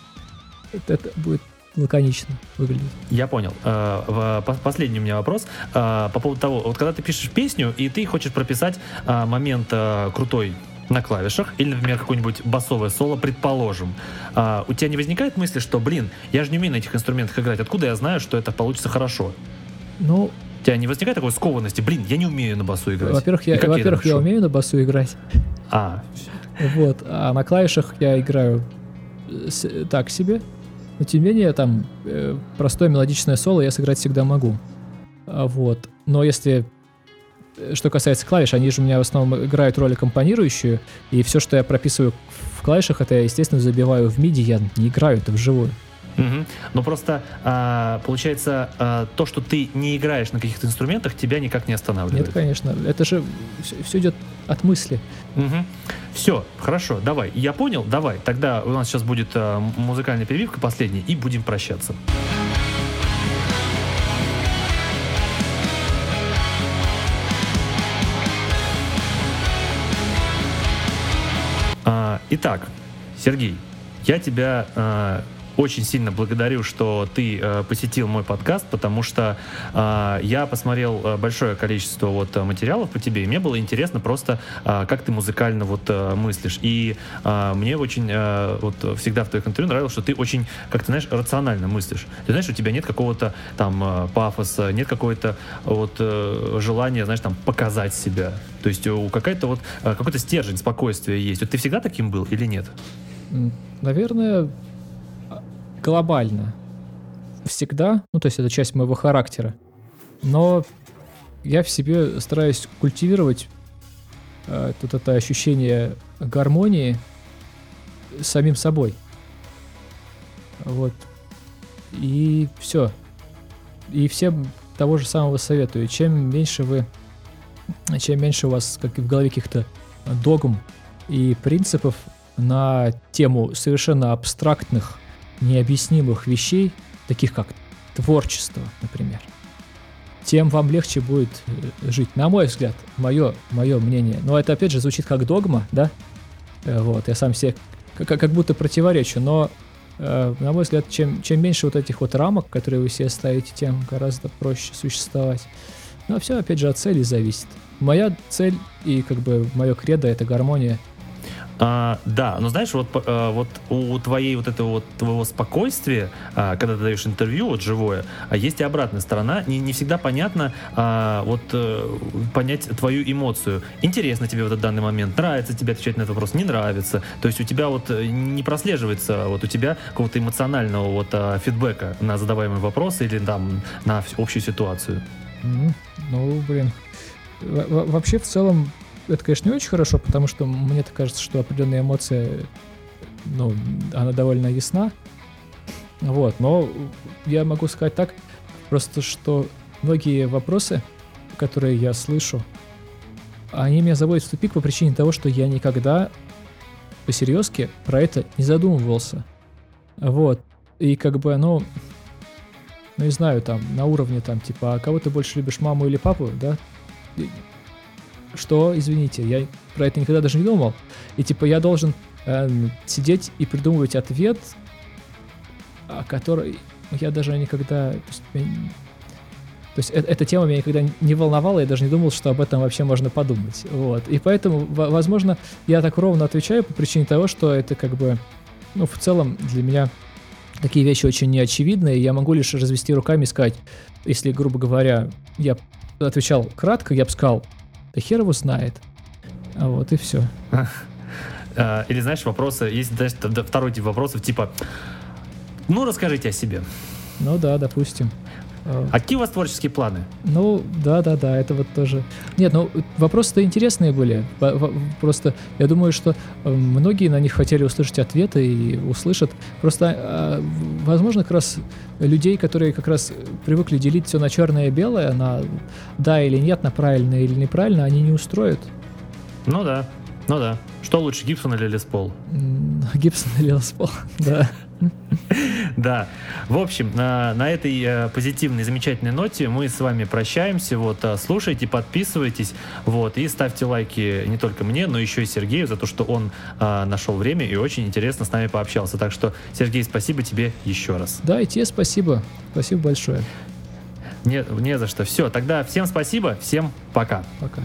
Это, это будет лаконично выглядеть. Я понял. Э, Последний у меня вопрос э, по поводу того, вот когда ты пишешь песню, и ты хочешь прописать э, момент крутой на клавишах, или, например, какое-нибудь басовое соло, предположим, а, у тебя не возникает мысли, что, блин, я же не умею на этих инструментах играть, откуда я знаю, что это получится хорошо? Ну, У тебя не возникает такой скованности, блин, я не умею на басу играть? во-первых, я, во-первых, я умею на басу играть. А, Вот, а на клавишах я играю так себе. Но тем не менее, там э, простое мелодичное соло я сыграть всегда могу. А, Вот. Но если э, что касается клавиш, они же у меня в основном играют роль аккомпанирующую, и все, что я прописываю в клавишах, это я, естественно, забиваю в MIDI, я не играю это вживую. Мгм. Но просто а, получается, а, то, что ты не играешь на каких-то инструментах, тебя никак не останавливает. Нет, конечно, это же все идет от мысли. Все, хорошо, давай. Я понял, давай. Тогда у нас сейчас будет а, музыкальная перебивка последняя, и будем прощаться. А, итак, Сергей, я тебя а, очень сильно благодарю, что ты э, посетил мой подкаст, потому что а, я посмотрел э, большое количество вот э, материалов по тебе, и мне было интересно просто, а, как ты музыкально вот э, мыслишь. И а, мне очень э, вот всегда в твоих интервью нравилось, что ты очень, как ты знаешь, рационально мыслишь. Ты знаешь, у тебя нет какого-то там э, пафоса, нет какого-то вот э, желания, знаешь, там показать себя. То есть у какая-то вот э, какой-то стержень спокойствия есть. Вот ты всегда таким был или нет? Наверное, глобально. Всегда, ну то есть это часть моего характера. Но я в себе стараюсь культивировать э, вот это ощущение гармонии с самим собой. Вот. И все. И всем того же самого советую. Чем меньше вы, чем меньше у вас как в голове каких-то догм и принципов на тему совершенно абстрактных, необъяснимых вещей, таких как творчество, например, тем вам легче будет э, жить. На мой взгляд, мое, мое мнение. Но это опять же звучит как догма, да? Э, Вот, я сам себе как, как будто противоречу, но э, на мой взгляд, чем, чем меньше вот этих вот рамок, которые вы себе ставите, тем гораздо проще существовать. Но все, опять же, от цели зависит. Моя цель и как бы мое кредо — это гармония А, да, но знаешь, вот, а, вот у твоей вот этого вот твоего спокойствия, а, когда ты даешь интервью, вот живое, а есть и обратная сторона, не, не всегда понятно а, вот а, понять твою эмоцию. Интересно тебе в этот данный момент, нравится тебе отвечать на этот вопрос, не нравится. То есть у тебя вот э, не прослеживается вот у тебя какого-то эмоционального вот а, фидбэка на задаваемые вопросы или там на общую ситуацию. Ну, блин. Во вообще, в целом, это, конечно, не очень хорошо, потому что мне так кажется, что определенная эмоция, ну, она довольно ясна. Вот, но я могу сказать так, просто что многие вопросы, которые я слышу, они меня заводят в тупик по причине того, что я никогда по-серьезки про это не задумывался. Вот. И как бы, ну, ну, не знаю, там, на уровне, там, типа, а кого ты больше любишь, маму или папу, да? Что, извините, я про это никогда даже не думал. И, типа, я должен э, сидеть и придумывать ответ, который я даже никогда... То есть, э эта тема меня никогда не волновала, я даже не думал, что об этом вообще можно подумать. Вот. И поэтому, возможно, я так ровно отвечаю по причине того, что это как бы, ну, в целом для меня такие вещи очень неочевидные. Я могу лишь развести руками и сказать, если, грубо говоря, я отвечал кратко, я бы сказал, да хер его знает. А вот и все. А, или знаешь, вопросы, есть знаешь, второй тип вопросов, типа, ну расскажите о себе. Ну да, допустим. А какие у вас творческие планы? Ну, да-да-да, это вот тоже... Нет, ну, вопросы-то интересные были. Просто я думаю, что э, многие на них хотели услышать ответы и услышат. Просто, а, возможно, как раз людей, которые как раз привыкли делить все на черное и белое, на да или нет, на правильно или неправильно, они не устроят. Ну да, ну да. Что лучше, Гибсон или Леспол? [LAUGHS] Гибсон или Леспол, [LAUGHS] да. Да. В общем, на, на этой э, позитивной, замечательной ноте мы с вами прощаемся. Вот, э, слушайте, подписывайтесь, вот, и ставьте лайки не только мне, но еще и Сергею за то, что он э, нашел время и очень интересно с нами пообщался. Так что, Сергей, спасибо тебе еще раз. Да, и тебе спасибо. Спасибо большое. Не, не за что. Все, тогда всем спасибо, всем пока. Пока.